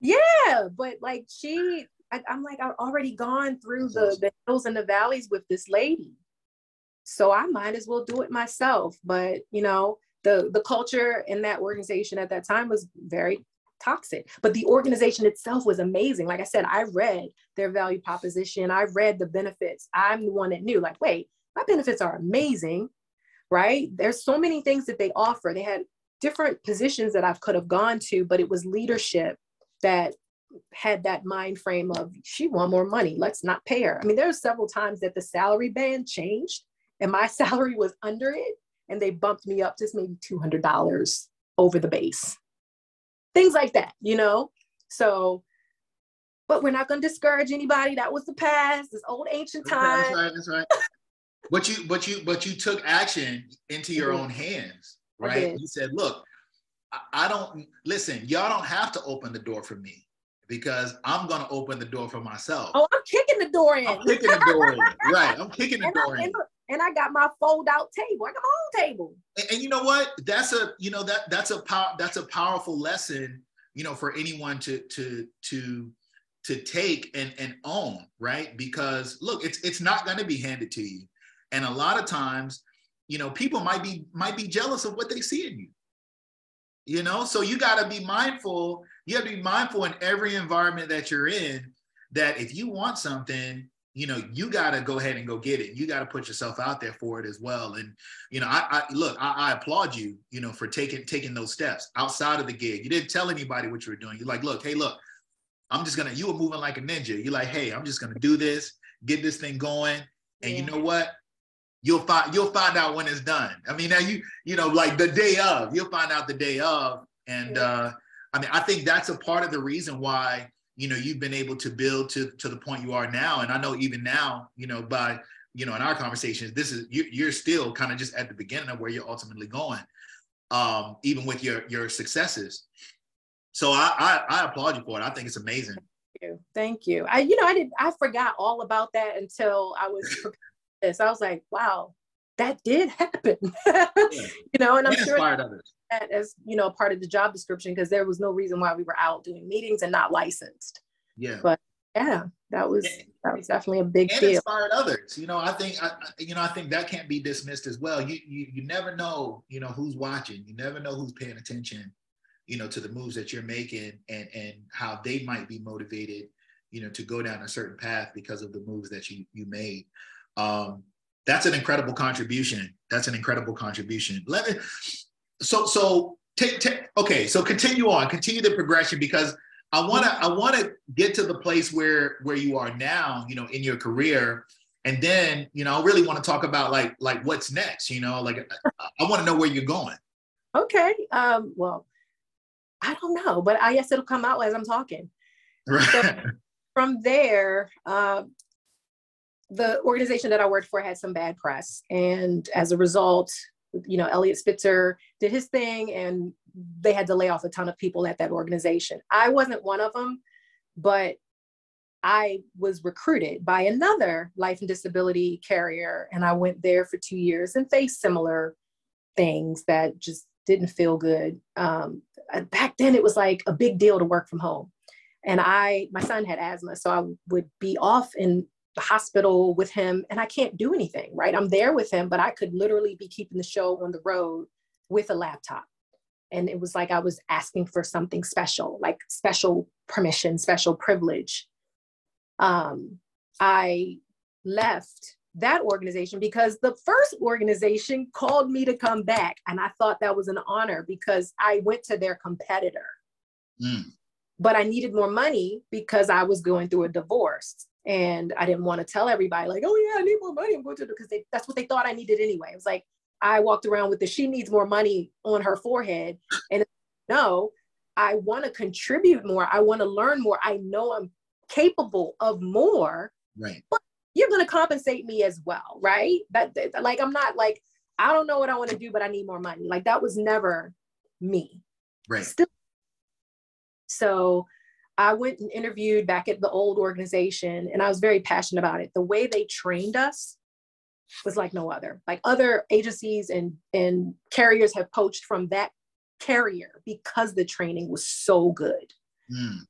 yeah, but like she, I, am like I've already gone through the the hills and the valleys with this lady, so I might as well do it myself. But you know, the the culture in that organization at that time was very toxic. But the organization itself was amazing. Like I said, I read their value proposition, I read the benefits. I'm the one that knew, like, wait, my benefits are amazing, right? There's so many things that they offer. They had different positions that I could have gone to, but it was leadership that had that mind frame of she want more money let's not pay her i mean there were several times that the salary band changed and my salary was under it and they bumped me up just maybe $200 over the base things like that, you know? So, but we're not going to discourage anybody. That was the past, this old ancient time. That's right. That's right. but you, but you, but you took action into your mm-hmm. own hands, right? You said, look, I don't listen, y'all don't have to open the door for me because I'm gonna open the door for myself. Oh, I'm kicking the door in. I'm kicking the door in. Right. I'm kicking the and door I, in and I got my fold out table. I got my own table. And, and, you know what? That's a you know that that's a pow- that's a powerful lesson. You know, for anyone to to to to take and and own, right? Because look, it's it's not going to be handed to you, and a lot of times, you know, people might be might be jealous of what they see in you. You know, so you got to be mindful. You have to be mindful in every environment that you're in. That if you want something, you know you got to go ahead and go get it. You got to put yourself out there for it as well. And you know i, I look I, I, applaud you you know for taking taking those steps outside of the gig. You didn't tell anybody what you were doing. You're like look hey look i'm just gonna you were moving like a ninja. You're like hey i'm just gonna do this get this thing going. And yeah. you know what? You'll find you'll find out when it's done. I mean now you you know like the day of you'll find out the day of. And yeah. uh i mean i think that's a part of the reason why you know you've been able to build to to the point you are now. And i know even now you know by you know in our conversations this is you, you're still kind of just at the beginning of where you're ultimately going um even with your your successes. So I, I i applaud you for it. I think it's amazing. Thank you. Thank you. I you know i did i forgot all about that until i was this. I was like wow that did happen. Yeah. you know and i'm sure others that as you know part of the job description because there was no reason why we were out doing meetings and not licensed. Yeah. But yeah, that was that was definitely a big and deal. inspired others. You know, I think I, you know I think that can't be dismissed as well. You you you never know you know who's watching. You never know who's paying attention. You know to the moves that you're making and and how they might be motivated. You know to go down a certain path because of the moves that you you made. Um, that's an incredible contribution. That's an incredible contribution. Let me so so take, take okay so continue on continue the progression because i want to i want to get to the place where where you are now you know in your career. And then you know i really want to talk about like like what's next you know like i, I want to know where you're going. Okay um well i don't know but i guess it'll come out as i'm talking. Right. So from there um the organization that i worked for had some bad press and as a result you know, Eliot Spitzer did his thing and they had to lay off a ton of people at that organization. I wasn't one of them, but I was recruited by another life and disability carrier, and I went there for two years and faced similar things that just didn't feel good. Um, back then, it was like a big deal to work from home, and I, my son had asthma, so I would be off in the hospital with him and I can't do anything, right? I'm there with him, but I could literally be keeping the show on the road with a laptop. And it was like I was asking for something special, like special permission, special privilege. Um, I left that organization because the first organization called me to come back. And I thought that was an honor because I went to their competitor. Mm. But I needed more money because I was going through a divorce. And I didn't want to tell everybody, like, oh, yeah, I need more money. I'm going to, because that's what they thought I needed anyway. It was like, I walked around with the she needs more money on her forehead. And no, I want to contribute more. I want to learn more. I know I'm capable of more. Right. But you're going to compensate me as well, right? That, that like I'm not like I don't know what I want to do, but I need more money. Like that was never me. Right. Still. So I went and interviewed back at the old organization and I was very passionate about it. The way they trained us was like no other. Like other agencies and and carriers have poached from that carrier because the training was so good. Mm.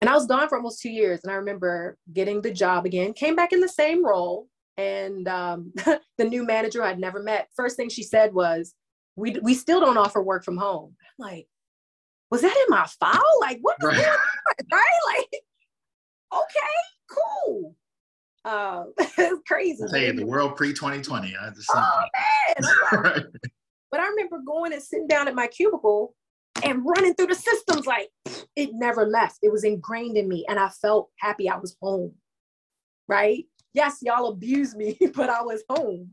And I was gone for almost two years. And I remember getting the job again, came back in the same role. And um, the new manager I'd never met, first thing she said was, we, we still don't offer work from home. I'm like, was that in my file? Like, what right. going on? Right? Like, okay, cool. Uh, it's crazy. Hey, the world pre 2020. I just oh, man. right. But I remember going and sitting down at my cubicle and running through the systems like it never left. It was ingrained in me and I felt happy I was home. Right? Yes, y'all abused me, but I was home.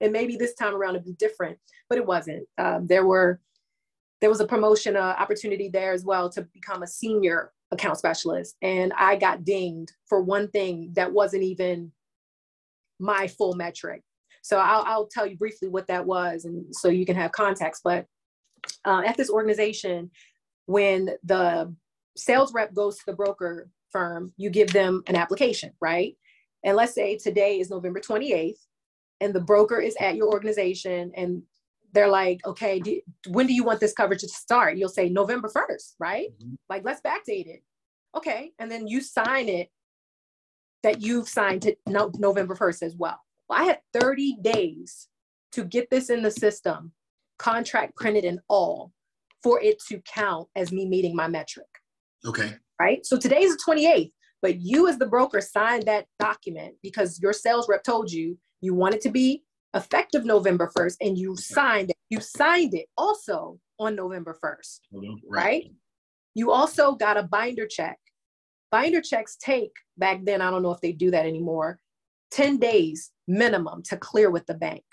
and maybe this time around it'd be different, but it wasn't. Um, there were there was a promotion uh, opportunity there as well to become a senior account specialist and I got dinged for one thing that wasn't even my full metric. So I'll, I'll tell you briefly what that was and so you can have context, but uh, at this organization, when the sales rep goes to the broker firm, you give them an application, right? And let's say today is November 28th, and the broker is at your organization and they're like, okay, do, when do you want this coverage to start? You'll say November 1st, right? Mm-hmm. Like, let's backdate it. Okay. And then you sign it that you've signed to no, November 1st as well. well. I had 30 days to get this in the system contract printed and all for it to count as me meeting my metric. Okay. Right. So today's the 28th, but you as the broker signed that document because your sales rep told you you want it to be effective November 1st and you signed it. You signed it also on November 1st. Right. right? You also got a binder check. Binder checks take back then, I don't know if they do that anymore, 10 days minimum to clear with the bank.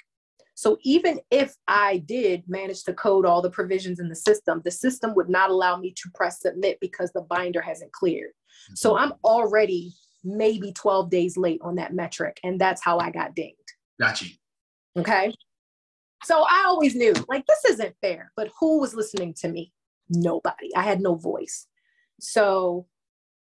So even if I did manage to code all the provisions in the system, the system would not allow me to press submit because the binder hasn't cleared. Mm-hmm. So I'm already maybe 12 days late on that metric. And that's how I got dinged. Got you. Okay. So I always knew like this isn't fair, but who was listening to me? Nobody. I had no voice. So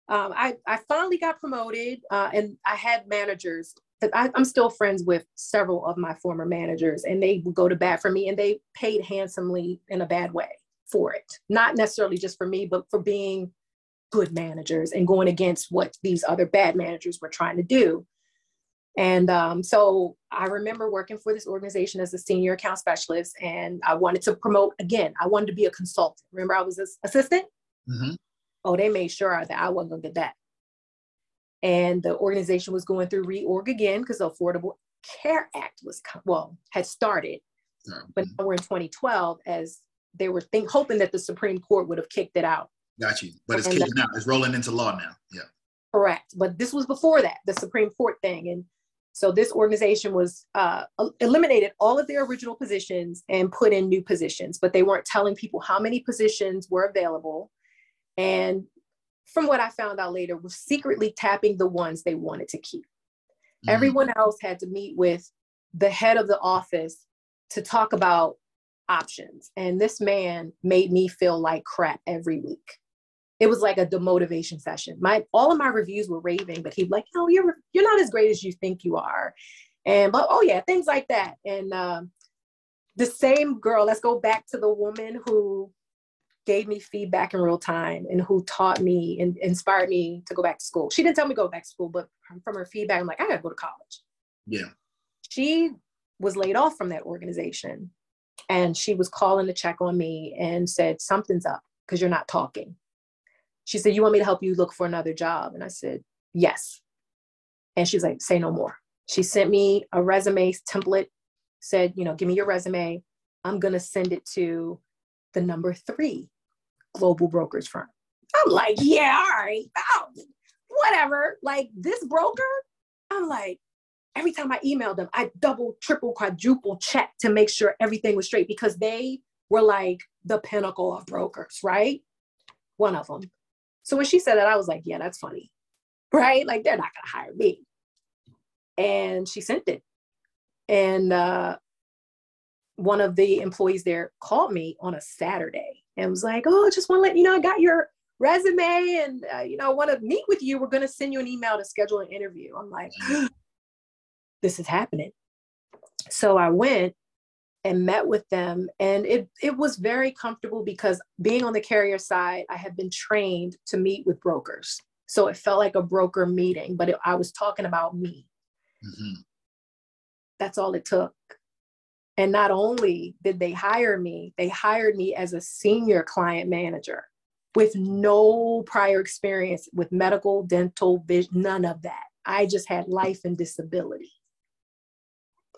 um, I, I finally got promoted uh, and I had managers I, am still friends with several of my former managers, and they would go to bat for me, and they paid handsomely in a bad way for it. Not necessarily just for me, but for being good managers and going against what these other bad managers were trying to do. And um, so I remember working for this organization as a senior account specialist, and I wanted to promote again. I wanted to be a consultant. Remember, I was an assistant. Mm-hmm. Oh, they made sure that I wasn't gonna get that and the organization was going through reorg again because the Affordable Care Act was well had started, but now we're in 2012 as they were think, hoping that the Supreme Court would have kicked it out. Got you, but it's kicking out. It's rolling into law now. Yeah. Correct, but this was before that the Supreme Court thing, and so this organization was uh, eliminated all of their original positions and put in new positions, but they weren't telling people how many positions were available. And from what I found out later, was secretly tapping the ones they wanted to keep. Mm-hmm. Everyone else had to meet with the head of the office to talk about options. And this man made me feel like crap every week. It was like a demotivation session. My all of my reviews were raving, but he'd like, "No, you're you're not as great as you think you are," and but oh yeah, things like that. And um, the same girl. Let's go back to the woman who gave me feedback in real time and who taught me and inspired me to go back to school. She didn't tell me to go back to school, but from her feedback, I'm like, I gotta go to college. Yeah. She was laid off from that organization. and she was calling to check on me and said something's up because you're not talking she said you want me to help you look for another job? And i said yes. And she's like say no more. She sent me a resume template said you know give me your resume. I'm going to send it to the number three global brokers firm. I'm like yeah all right. Oh, whatever. Like this broker? I'm like every time I emailed them, I double, triple, quadruple check to make sure everything was straight because they were like the pinnacle of brokers, right? One of them. So when she said that, I was like, yeah, that's funny, right? Like they're not gonna hire me. And she sent it. And uh, one of the employees there called me on a Saturday and was like, oh, just want to let you know I got your resume and uh, you know want to meet with you. We're to send you an email to schedule an interview. I'm like, this is happening. So I went and met with them and it, it was very comfortable because being on the carrier side, I had been trained to meet with brokers. So it felt like a broker meeting, but it, I was talking about me. Mm-hmm. That's all it took. And not only did they hire me, they hired me as a senior client manager with no prior experience with medical, dental, vision, none of that. I just had life and disability.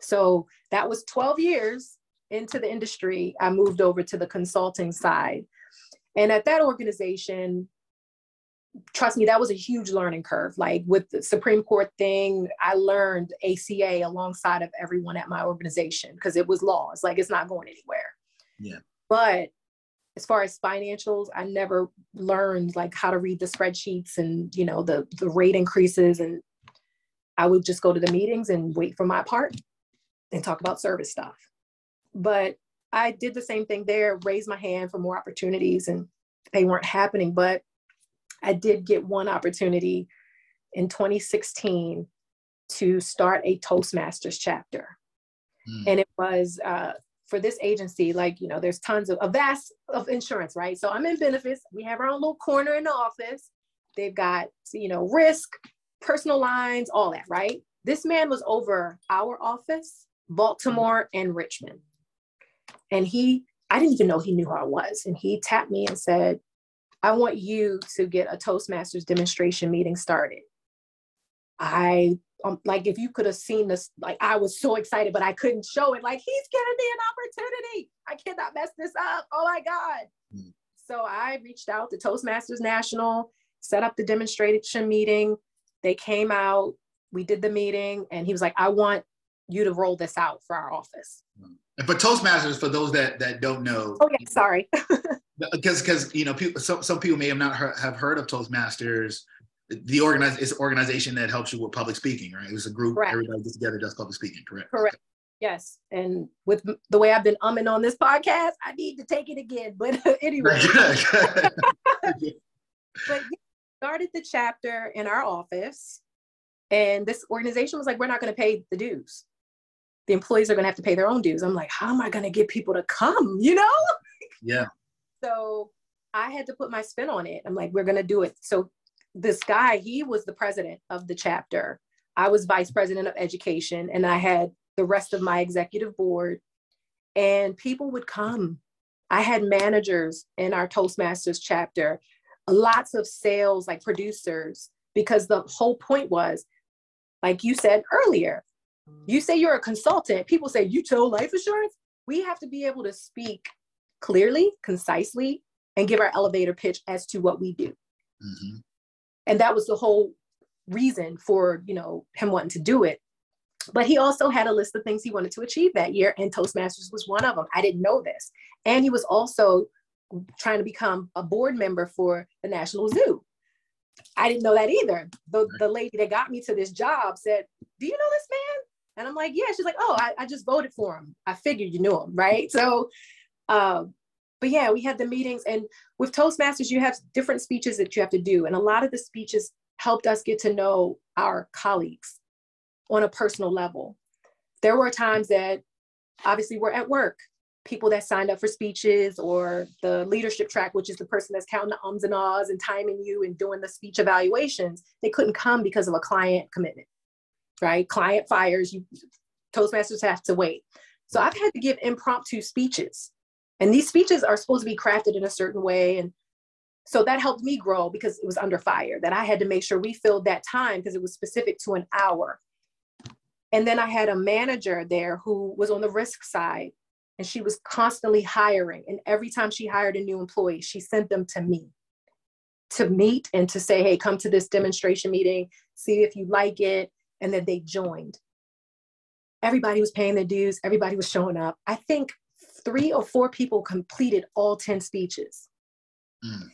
So that was 12 years into the industry. I moved over to the consulting side. And at that organization, trust me, that was a huge learning curve. Like with the Supreme Court thing, I learned ACA alongside of everyone at my organization because it was law. It's like it's not going anywhere. Yeah. But as far as financials, I never learned like how to read the spreadsheets and you know the the rate increases and I would just go to the meetings and wait for my part and talk about service stuff. But I did the same thing there, raised my hand for more opportunities, and they weren't happening. But I did get one opportunity in 2016 to start a Toastmasters chapter. Mm. And it was uh, for this agency, like, you know, there's tons of a vast of insurance, right? So I'm in benefits. We have our own little corner in the office. They've got, you know, risk, personal lines, all that, right? This man was over our office Baltimore, and Richmond. And he, I didn't even know he knew who I was. And he tapped me and said, I want you to get a Toastmasters demonstration meeting started. I um, like if you could have seen this, like I was so excited, but I couldn't show it. Like he's giving me an opportunity. I cannot mess this up. Oh my God. Mm. So I reached out to Toastmasters National, set up the demonstration meeting. They came out, we did the meeting, and he was like, I want you to roll this out for our office. And for Toastmasters, for those that that don't know. Oh yeah, sorry. Because because you know people some, some people may have not heard, have heard of Toastmasters. The organize it's an organization that helps you with public speaking, right? It's a group correct. everybody gets together does public speaking, correct? Correct. Yes, and with the way I've been umming on this podcast, I need to take it again. But anyway, but started the chapter in our office, and this organization was like, "We're not going to pay the dues." The employees are going to have to pay their own dues. I'm like, how am I going to get people to come? You know? Yeah. so I had to put my spin on it. I'm like, we're going to do it. So this guy, he was the president of the chapter. I was vice president of education, and I had the rest of my executive board, and people would come. I had managers in our Toastmasters chapter, lots of sales, like producers, because the whole point was, like you said earlier, you say you're a consultant, people say you sell life insurance. We have to be able to speak clearly, concisely, and give our elevator pitch as to what we do. Mm-hmm. And that was the whole reason for you know him wanting to do it. But he also had a list of things he wanted to achieve that year, and Toastmasters was one of them. I didn't know this. And he was also trying to become a board member for the National Zoo. I didn't know that either. The, the lady that got me to this job said, Do you know this man? And I'm like, yeah. She's like, oh, I, I just voted for him. I figured you knew him, right? So, um, but yeah, we had the meetings, and with Toastmasters, you have different speeches that you have to do, and a lot of the speeches helped us get to know our colleagues on a personal level. There were times that obviously we're at work, people that signed up for speeches or the leadership track, which is the person that's counting the ums and ahs and timing you and doing the speech evaluations, they couldn't come because of a client commitment right? Client fires, you Toastmasters have to wait. So I've had to give impromptu speeches. And these speeches are supposed to be crafted in a certain way. And so that helped me grow because it was under fire, that I had to make sure we filled that time because it was specific to an hour. And then I had a manager there who was on the risk side and she was constantly hiring. And every time she hired a new employee, she sent them to me to meet and to say, hey, come to this demonstration meeting, see if you like it. And then they joined. Everybody was paying their dues, everybody was showing up. I think three or four people completed all 10 speeches. Mm.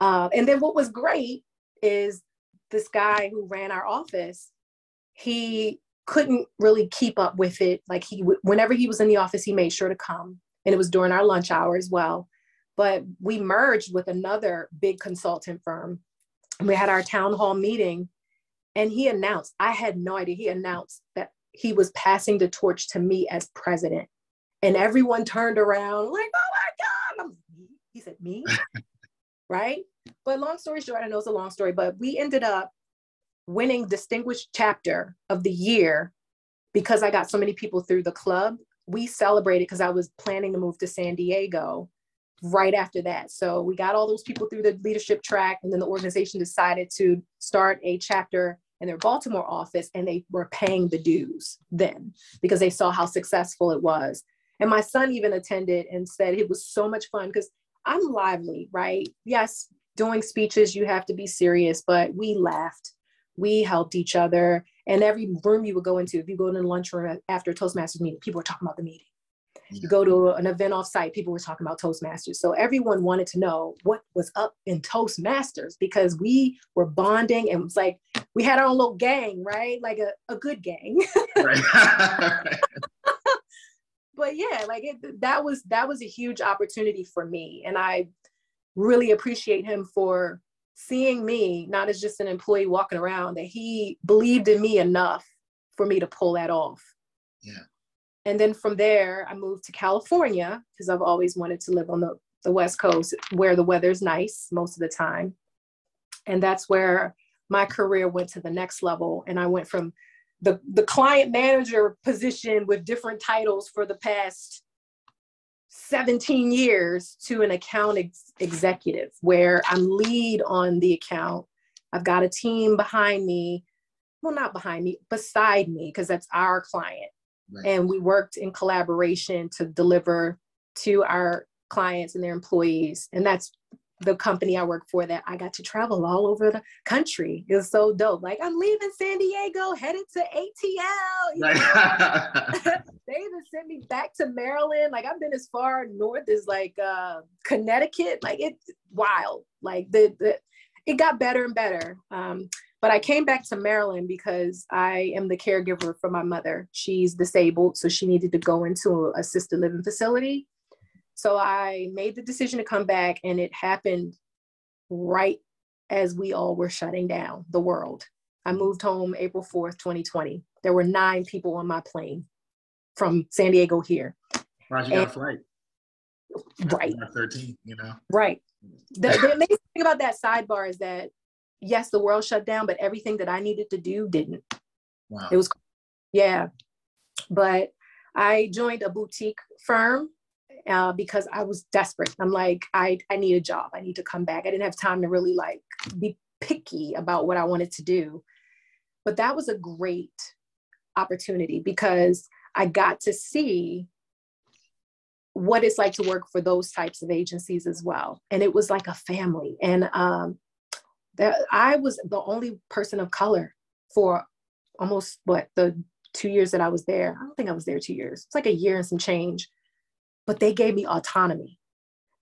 Uh, and then what was great is this guy who ran our office, he couldn't really keep up with it. Like he, whenever he was in the office, he made sure to come. And it was during our lunch hour as well. But we merged with another big consultant firm. And we had our town hall meeting. And he announced, I had no idea, he announced that he was passing the torch to me as president. And everyone turned around like, oh my God. he said, me? right? But long story short, I know it's a long story, but we ended up winning distinguished chapter of the year because I got so many people through the club. We celebrated because I was planning to move to San Diego right after that. So we got all those people through the leadership track, and then the organization decided to start a chapter in their Baltimore office, and they were paying the dues then because they saw how successful it was. And my son even attended and said it was so much fun because I'm lively, right? Yes, doing speeches, you have to be serious, but we laughed. We helped each other. And every room you would go into, if you go in the lunchroom after Toastmasters meeting, people were talking about the meeting. You go to an event off site, people were talking about Toastmasters. So everyone wanted to know what was up in Toastmasters because we were bonding and it was like we had our own little gang, right? Like a, a good gang. but yeah, like it, that was that was a huge opportunity for me, and I really appreciate him for seeing me not as just an employee walking around that he believed in me enough for me to pull that off. Yeah. And then from there, I moved to California because I've always wanted to live on the, the West Coast where the weather's nice most of the time. And that's where my career went to the next level. And I went from the, the client manager position with different titles for the past 17 years to an account ex- executive where I'm lead on the account. I've got a team behind me, well, not behind me, beside me, because that's our client. Right. And we worked in collaboration to deliver to our clients and their employees. And that's the company I work for that I got to travel all over the country. It was so dope. Like I'm leaving San Diego, headed to ATL. Right. they even sent me back to Maryland. Like I've been as far north as like uh, Connecticut. Like it's wild. Like the, the it got better and better. Um, but I came back to Maryland because I am the caregiver for my mother. She's disabled, so she needed to go into a assisted living facility. So I made the decision to come back, and it happened right as we all were shutting down the world. I moved home April 4th, 2020. There were nine people on my plane from San Diego here. Right, you got a flight. Right. 13, you know? Right. The, the amazing thing about that sidebar is that, yes, the world shut down, but everything that I needed to do didn't. Wow. It was, yeah. But I joined a boutique firm uh, because I was desperate. I'm like, I, I need a job. I need to come back. I didn't have time to really like be picky about what I wanted to do. But that was a great opportunity because I got to see what it's like to work for those types of agencies as well. And it was like a family. And um, that I was the only person of color for almost what the two years that I was there. I don't think I was there two years. It's like a year and some change but they gave me autonomy.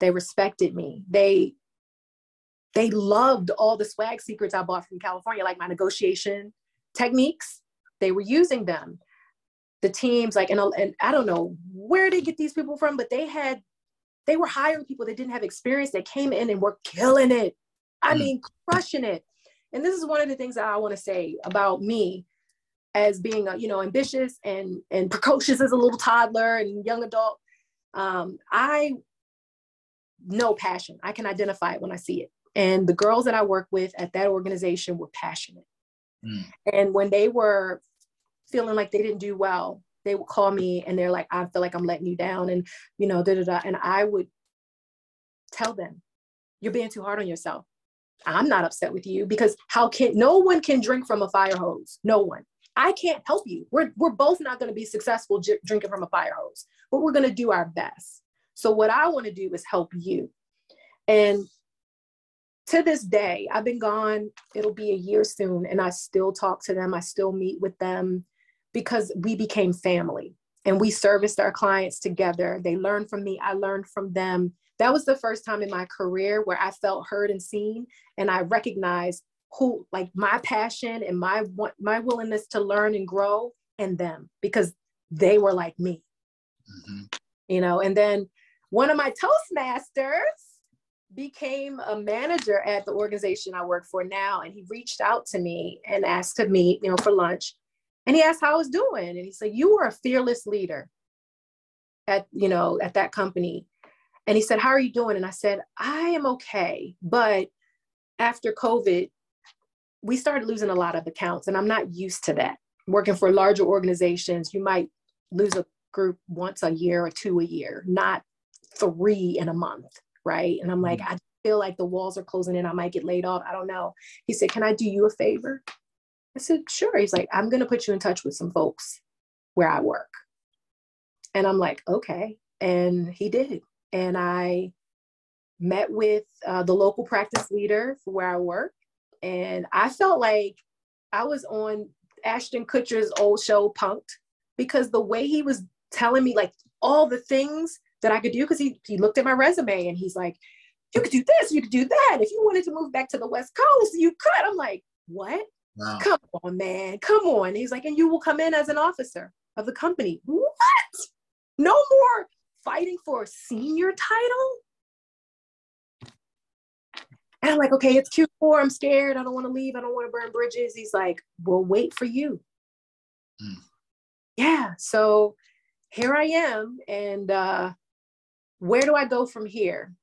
They respected me. They they loved all the swag secrets I bought from California, like my negotiation techniques. They were using them. The teams, like, and, and I don't know where they get these people from, but they had, they were hiring people that didn't have experience that came in and were killing it. I mm. mean, crushing it. And this is one of the things that I want to say about me as being, a, you know, ambitious and and precocious as a little toddler and young adult um, I know passion. I can identify it when I see it. And the girls that I work with at that organization were passionate. Mm. And when they were feeling like they didn't do well, they would call me and they're like, I feel like I'm letting you down. And, you know, da da da. And I would tell them, you're being too hard on yourself. I'm not upset with you because how can no one can drink from a fire hose? No one. I can't help you. We're, we're both not going to be successful j- drinking from a fire hose, but we're going to do our best. So, what I want to do is help you. And to this day, I've been gone, it'll be a year soon, and I still talk to them. I still meet with them because we became family and we serviced our clients together. They learned from me, I learned from them. That was the first time in my career where I felt heard and seen, and I recognized who, like my passion and my my willingness to learn and grow, and them because they were like me. Mm-hmm. You know, and then one of my Toastmasters became a manager at the organization I work for now. And he reached out to me and asked to meet, you know, for lunch. And he asked how I was doing. And he said, You were a fearless leader at, you know, at that company. And he said, How are you doing? And I said, I am okay. But after COVID, we started losing a lot of accounts. And I'm not used to that. Working for larger organizations, you might lose a group once a year or two a year, not three in a month right? And I'm like, mm-hmm. I feel like the walls are closing in. I might get laid off. I don't know. He said, Can I do you a favor? I said, Sure. He's like, I'm going to put you in touch with some folks where I work. And I'm like, Okay. And he did. And I met with uh, the local practice leader for where I work. And I felt like I was on Ashton Kutcher's old show, Punked, because the way he was telling me, like, all the things that I could do because he, he looked at my resume and he's like, you could do this, you could do that. If you wanted to move back to the West Coast, you could. I'm like, what? Wow. Come on, man. Come on. he's like, and you will come in as an officer of the company. What? No more fighting for a senior title? And I'm like, okay, it's Q4. I'm scared. I don't want to leave. I don't want to burn bridges. He's like, we'll wait for you. Mm. Yeah. So here I am. And uh, where do I go from here?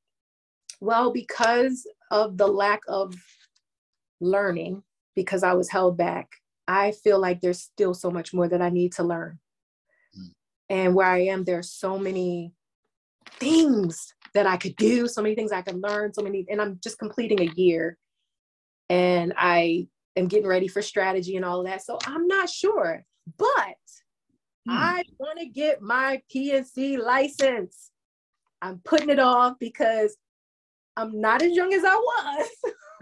Well, because of the lack of learning, because I was held back, I feel like there's still so much more that I need to learn. Mm. And where I am, there's so many things that I could do, so many things I could learn, so many, and I'm just completing a year and I am getting ready for strategy and all of that. So I'm not sure, but mm. I want to get my P&C license. I'm putting it off because I'm not as young as I was.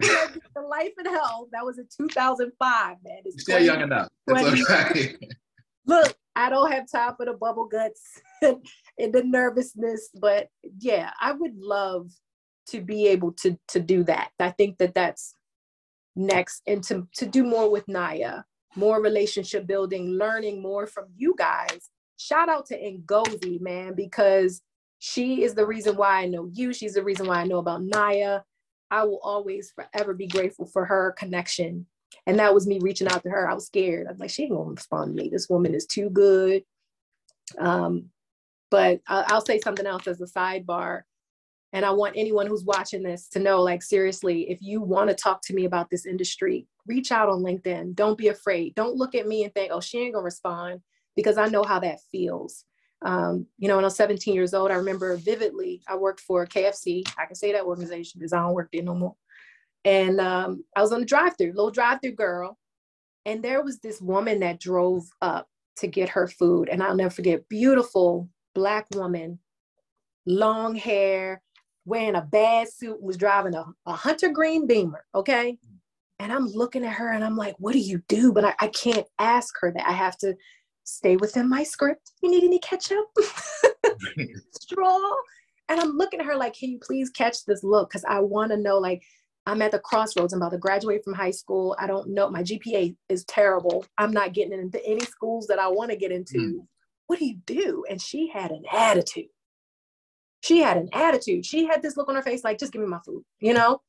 the life and health. That was in 2005, man. It's still young enough. It's okay. Look, I don't have time for the bubble guts and the nervousness, but yeah, I would love to be able to to do that. I think that that's next, and to to do more with Naya, more relationship building, learning more from you guys. Shout out to Ngozi, man, because she is the reason why I know you. She's the reason why I know about Naya. I will always forever be grateful for her connection. And that was me reaching out to her. I was scared. I was like, she ain't gonna respond to me. This woman is too good. Um, but I'll say something else as a sidebar. And I want anyone who's watching this to know like, seriously, if you want to talk to me about this industry, reach out on LinkedIn. Don't be afraid. Don't look at me and think, oh, she ain't gonna respond because I know how that feels. Um, you know, when I was 17 years old, I remember vividly, I worked for KFC. I can say that organization because I don't work there no more. And um, I was on the drive through, little drive through girl. And there was this woman that drove up to get her food. And I'll never forget, beautiful black woman, long hair, wearing a bad suit, was driving a, a hunter green beamer. Okay. And I'm looking at her and I'm like, what do you do? But I, I can't ask her that. I have to stay within my script. You need any ketchup? Straw? And I'm looking at her like, can you please catch this look? Because I want to know, like, I'm at the crossroads. I'm about to graduate from high school. I don't know. My GPA is terrible. I'm not getting into any schools that I want to get into. Mm. What do you do? And she had an attitude. She had an attitude. She had this look on her face like, just give me my food, you know?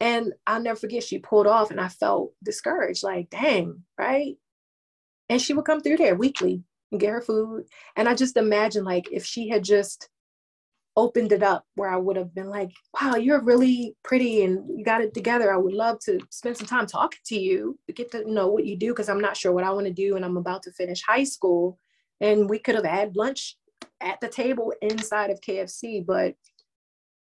And I'll never forget, she pulled off and I felt discouraged, like, dang, right? and she would come through there weekly and get her food. And I just imagine like if she had just opened it up where I would have been like, wow, you're really pretty and you got it together. I would love to spend some time talking to you to get to know what you do because I'm not sure what I want to do and I'm about to finish high school. And we could have had lunch at the table inside of KFC, but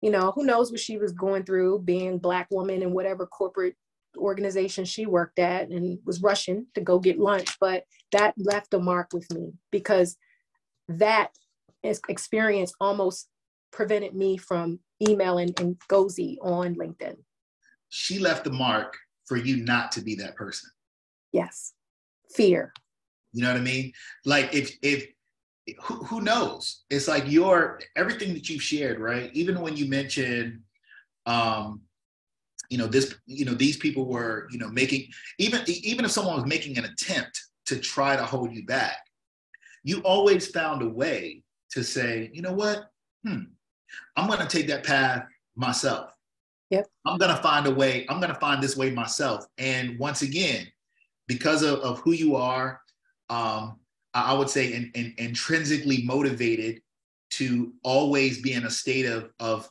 you know, who knows what she was going through being black woman in whatever corporate organization she worked at and was rushing to go get lunch. But that left a mark with me because that experience almost prevented me from emailing and Ngozi on LinkedIn. She left the mark for you not to be that person. Yes. Fear. You know what I mean? Like if if who, who knows? It's like your everything that you've shared, right? Even when you mentioned um you know this you know these people were you know making even even if someone was making an attempt to try to hold you back you always found a way to say you know what hmm i'm going to take that path myself yep i'm going to find a way i'm going to find this way myself and once again because of, of who you are um i would say in, in, intrinsically motivated to always be in a state of of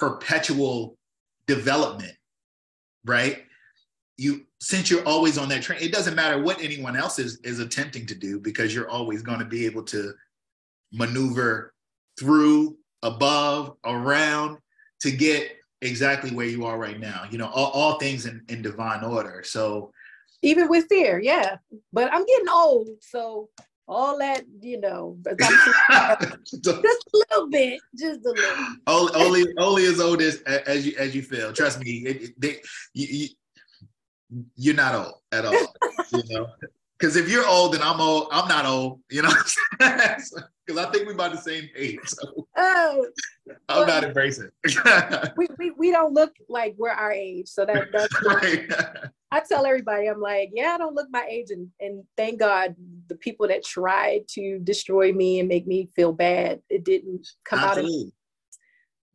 perpetual development, right? You since you're always on that train, it doesn't matter what anyone else is is attempting to do because you're always going to be able to maneuver through, above, around to get exactly where you are right now. You know, all, all things in, in divine order. So even with fear, yeah. But I'm getting old, so all that, you know, just a little bit, just a little. Only, only, only as old as as you as you feel. Trust me, it, it, they, you, you, you're not old at all. you know, because if you're old and I'm old, I'm not old. You know, because I think we're about the same age. So oh, I'm not embracing. we, we we don't look like we're our age, so that that's right. I tell everybody, I'm like, yeah, I don't look my age, and and thank God the people that tried to destroy me and make me feel bad, it didn't come Absolutely. out of. me.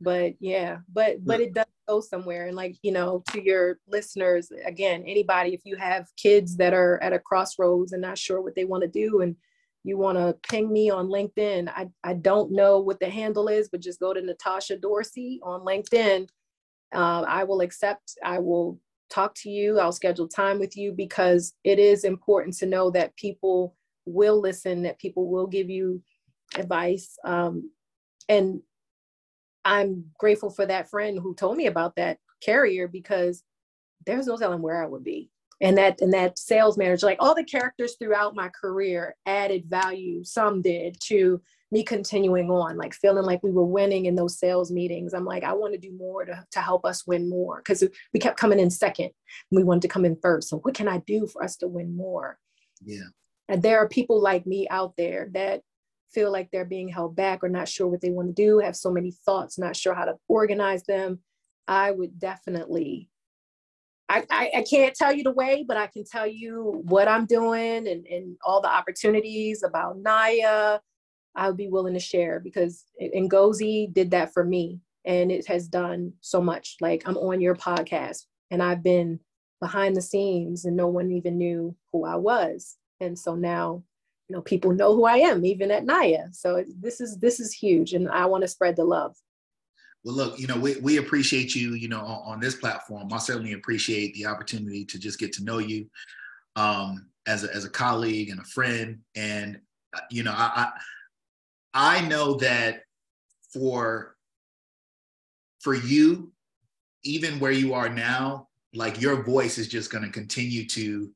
But yeah, but but it does go somewhere, and like you know, to your listeners, again, anybody, if you have kids that are at a crossroads and not sure what they want to do, and you want to ping me on LinkedIn, I I don't know what the handle is, but just go to Natasha Dorsey on LinkedIn. Uh, I will accept. I will talk to you. I'll schedule time with you because it is important to know that people will listen, that people will give you advice. Um, and I'm grateful for that friend who told me about that carrier because there's no telling where I would be. And that and that sales manager, like all the characters throughout my career added value, some did to me continuing on, like feeling like we were winning in those sales meetings. I'm like, I want to do more to, to help us win more because we kept coming in second. we wanted to come in first. So what can I do for us to win more? Yeah. And there are people like me out there that feel like they're being held back or not sure what they want to do, have so many thoughts, not sure how to organize them. I would definitely I, I, I, can't tell you the way, but I can tell you what I'm doing and, and all the opportunities about Naya, I would be willing to share because Ngozi did that for me and it has done so much. Like I'm on your podcast and I've been behind the scenes and no one even knew who I was. And so now, you know, people know who I am, even at Naya. So this is this is huge and I want to spread the love. Well, look, you know, we, we appreciate you, you know, on, on this platform. I certainly appreciate the opportunity to just get to know you um, as, a, as a colleague and a friend. And, uh, you know, I, I I know that for for you, even where you are now, like your voice is just going to continue to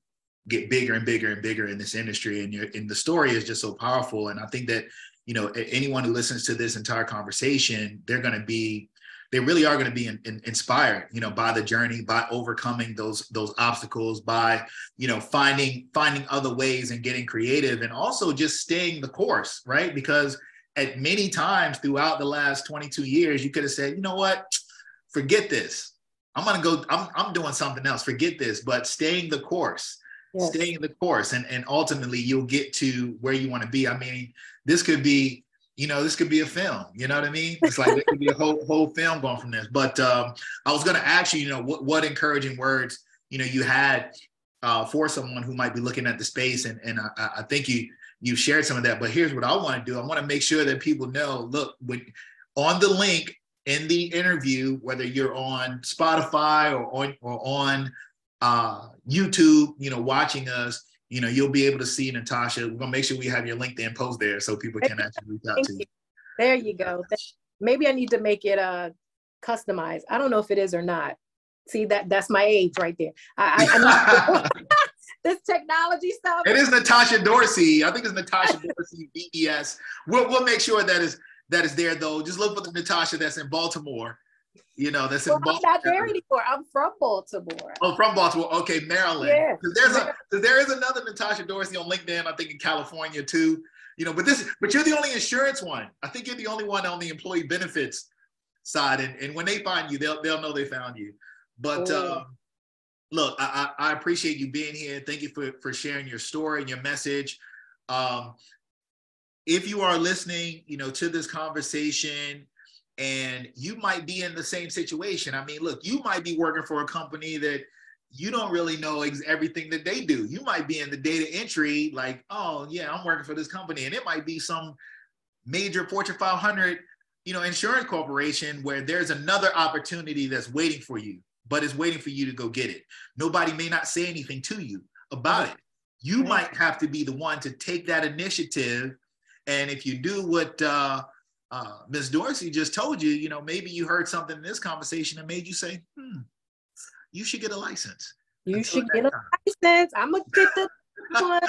get bigger and bigger and bigger in this industry, and your and the story is just so powerful. And I think that you know anyone who listens to this entire conversation, they're going to be they really are going to be in, in, inspired you know by the journey by overcoming those those obstacles by you know finding finding other ways and getting creative and also just staying the course right because at many times throughout the last 22 years, you could have said, you know what, forget this. I'm gonna go, I'm, I'm doing something else, forget this, but staying the course, yes. staying the course, and, and ultimately you'll get to where you want to be. I mean, this could be, you know, this could be a film, you know what I mean? It's like there could be a whole whole film going from this. But um, I was gonna ask you, you know, what, what encouraging words, you know, you had uh, for someone who might be looking at the space, and and I, I think you you shared some of that. But here's what I want to do. I want to make sure that people know, look, when on the link in the interview, whether you're on Spotify or on or on uh, YouTube, you know, watching us, you know, you'll be able to see Natasha. We're gonna make sure we have your LinkedIn post there so people can actually reach out to you. There you go. Maybe I need to make it uh customized. I don't know if it is or not. See that that's my age right there. I, I, I this technology stuff. It is Natasha Dorsey. I think it's Natasha Dorsey BES. We'll we'll make sure that is that is there though. Just look for the Natasha that's in Baltimore. You know, that's well, in Baltimore. I'm not there anymore. I'm from Baltimore. Oh, from Baltimore. Okay, Maryland. Yeah. There's a there is another Natasha Dorsey on LinkedIn. I think in California too. You know, but this but you're the only insurance one. I think you're the only one on the employee benefits side. And, and when they find you, they'll they'll know they found you. But um, look, I, I appreciate you being here. Thank you for for sharing your story and your message. Um, if you are listening, you know, to this conversation and you might be in the same situation. I mean, look, you might be working for a company that you don't really know ex- everything that they do. You might be in the data entry, like, oh yeah, I'm working for this company, and it might be some major Fortune 500, you know, insurance corporation where there's another opportunity that's waiting for you, but it's waiting for you to go get it. Nobody may not say anything to you about it. You might have to be the one to take that initiative, and if you do what uh, uh, Ms. Dorsey just told you, you know, maybe you heard something in this conversation that made you say, hmm, you should get a license. You Until should get a time. license. I'm gonna get the one.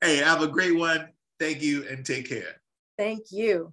hey, have a great one. Thank you and take care. Thank you.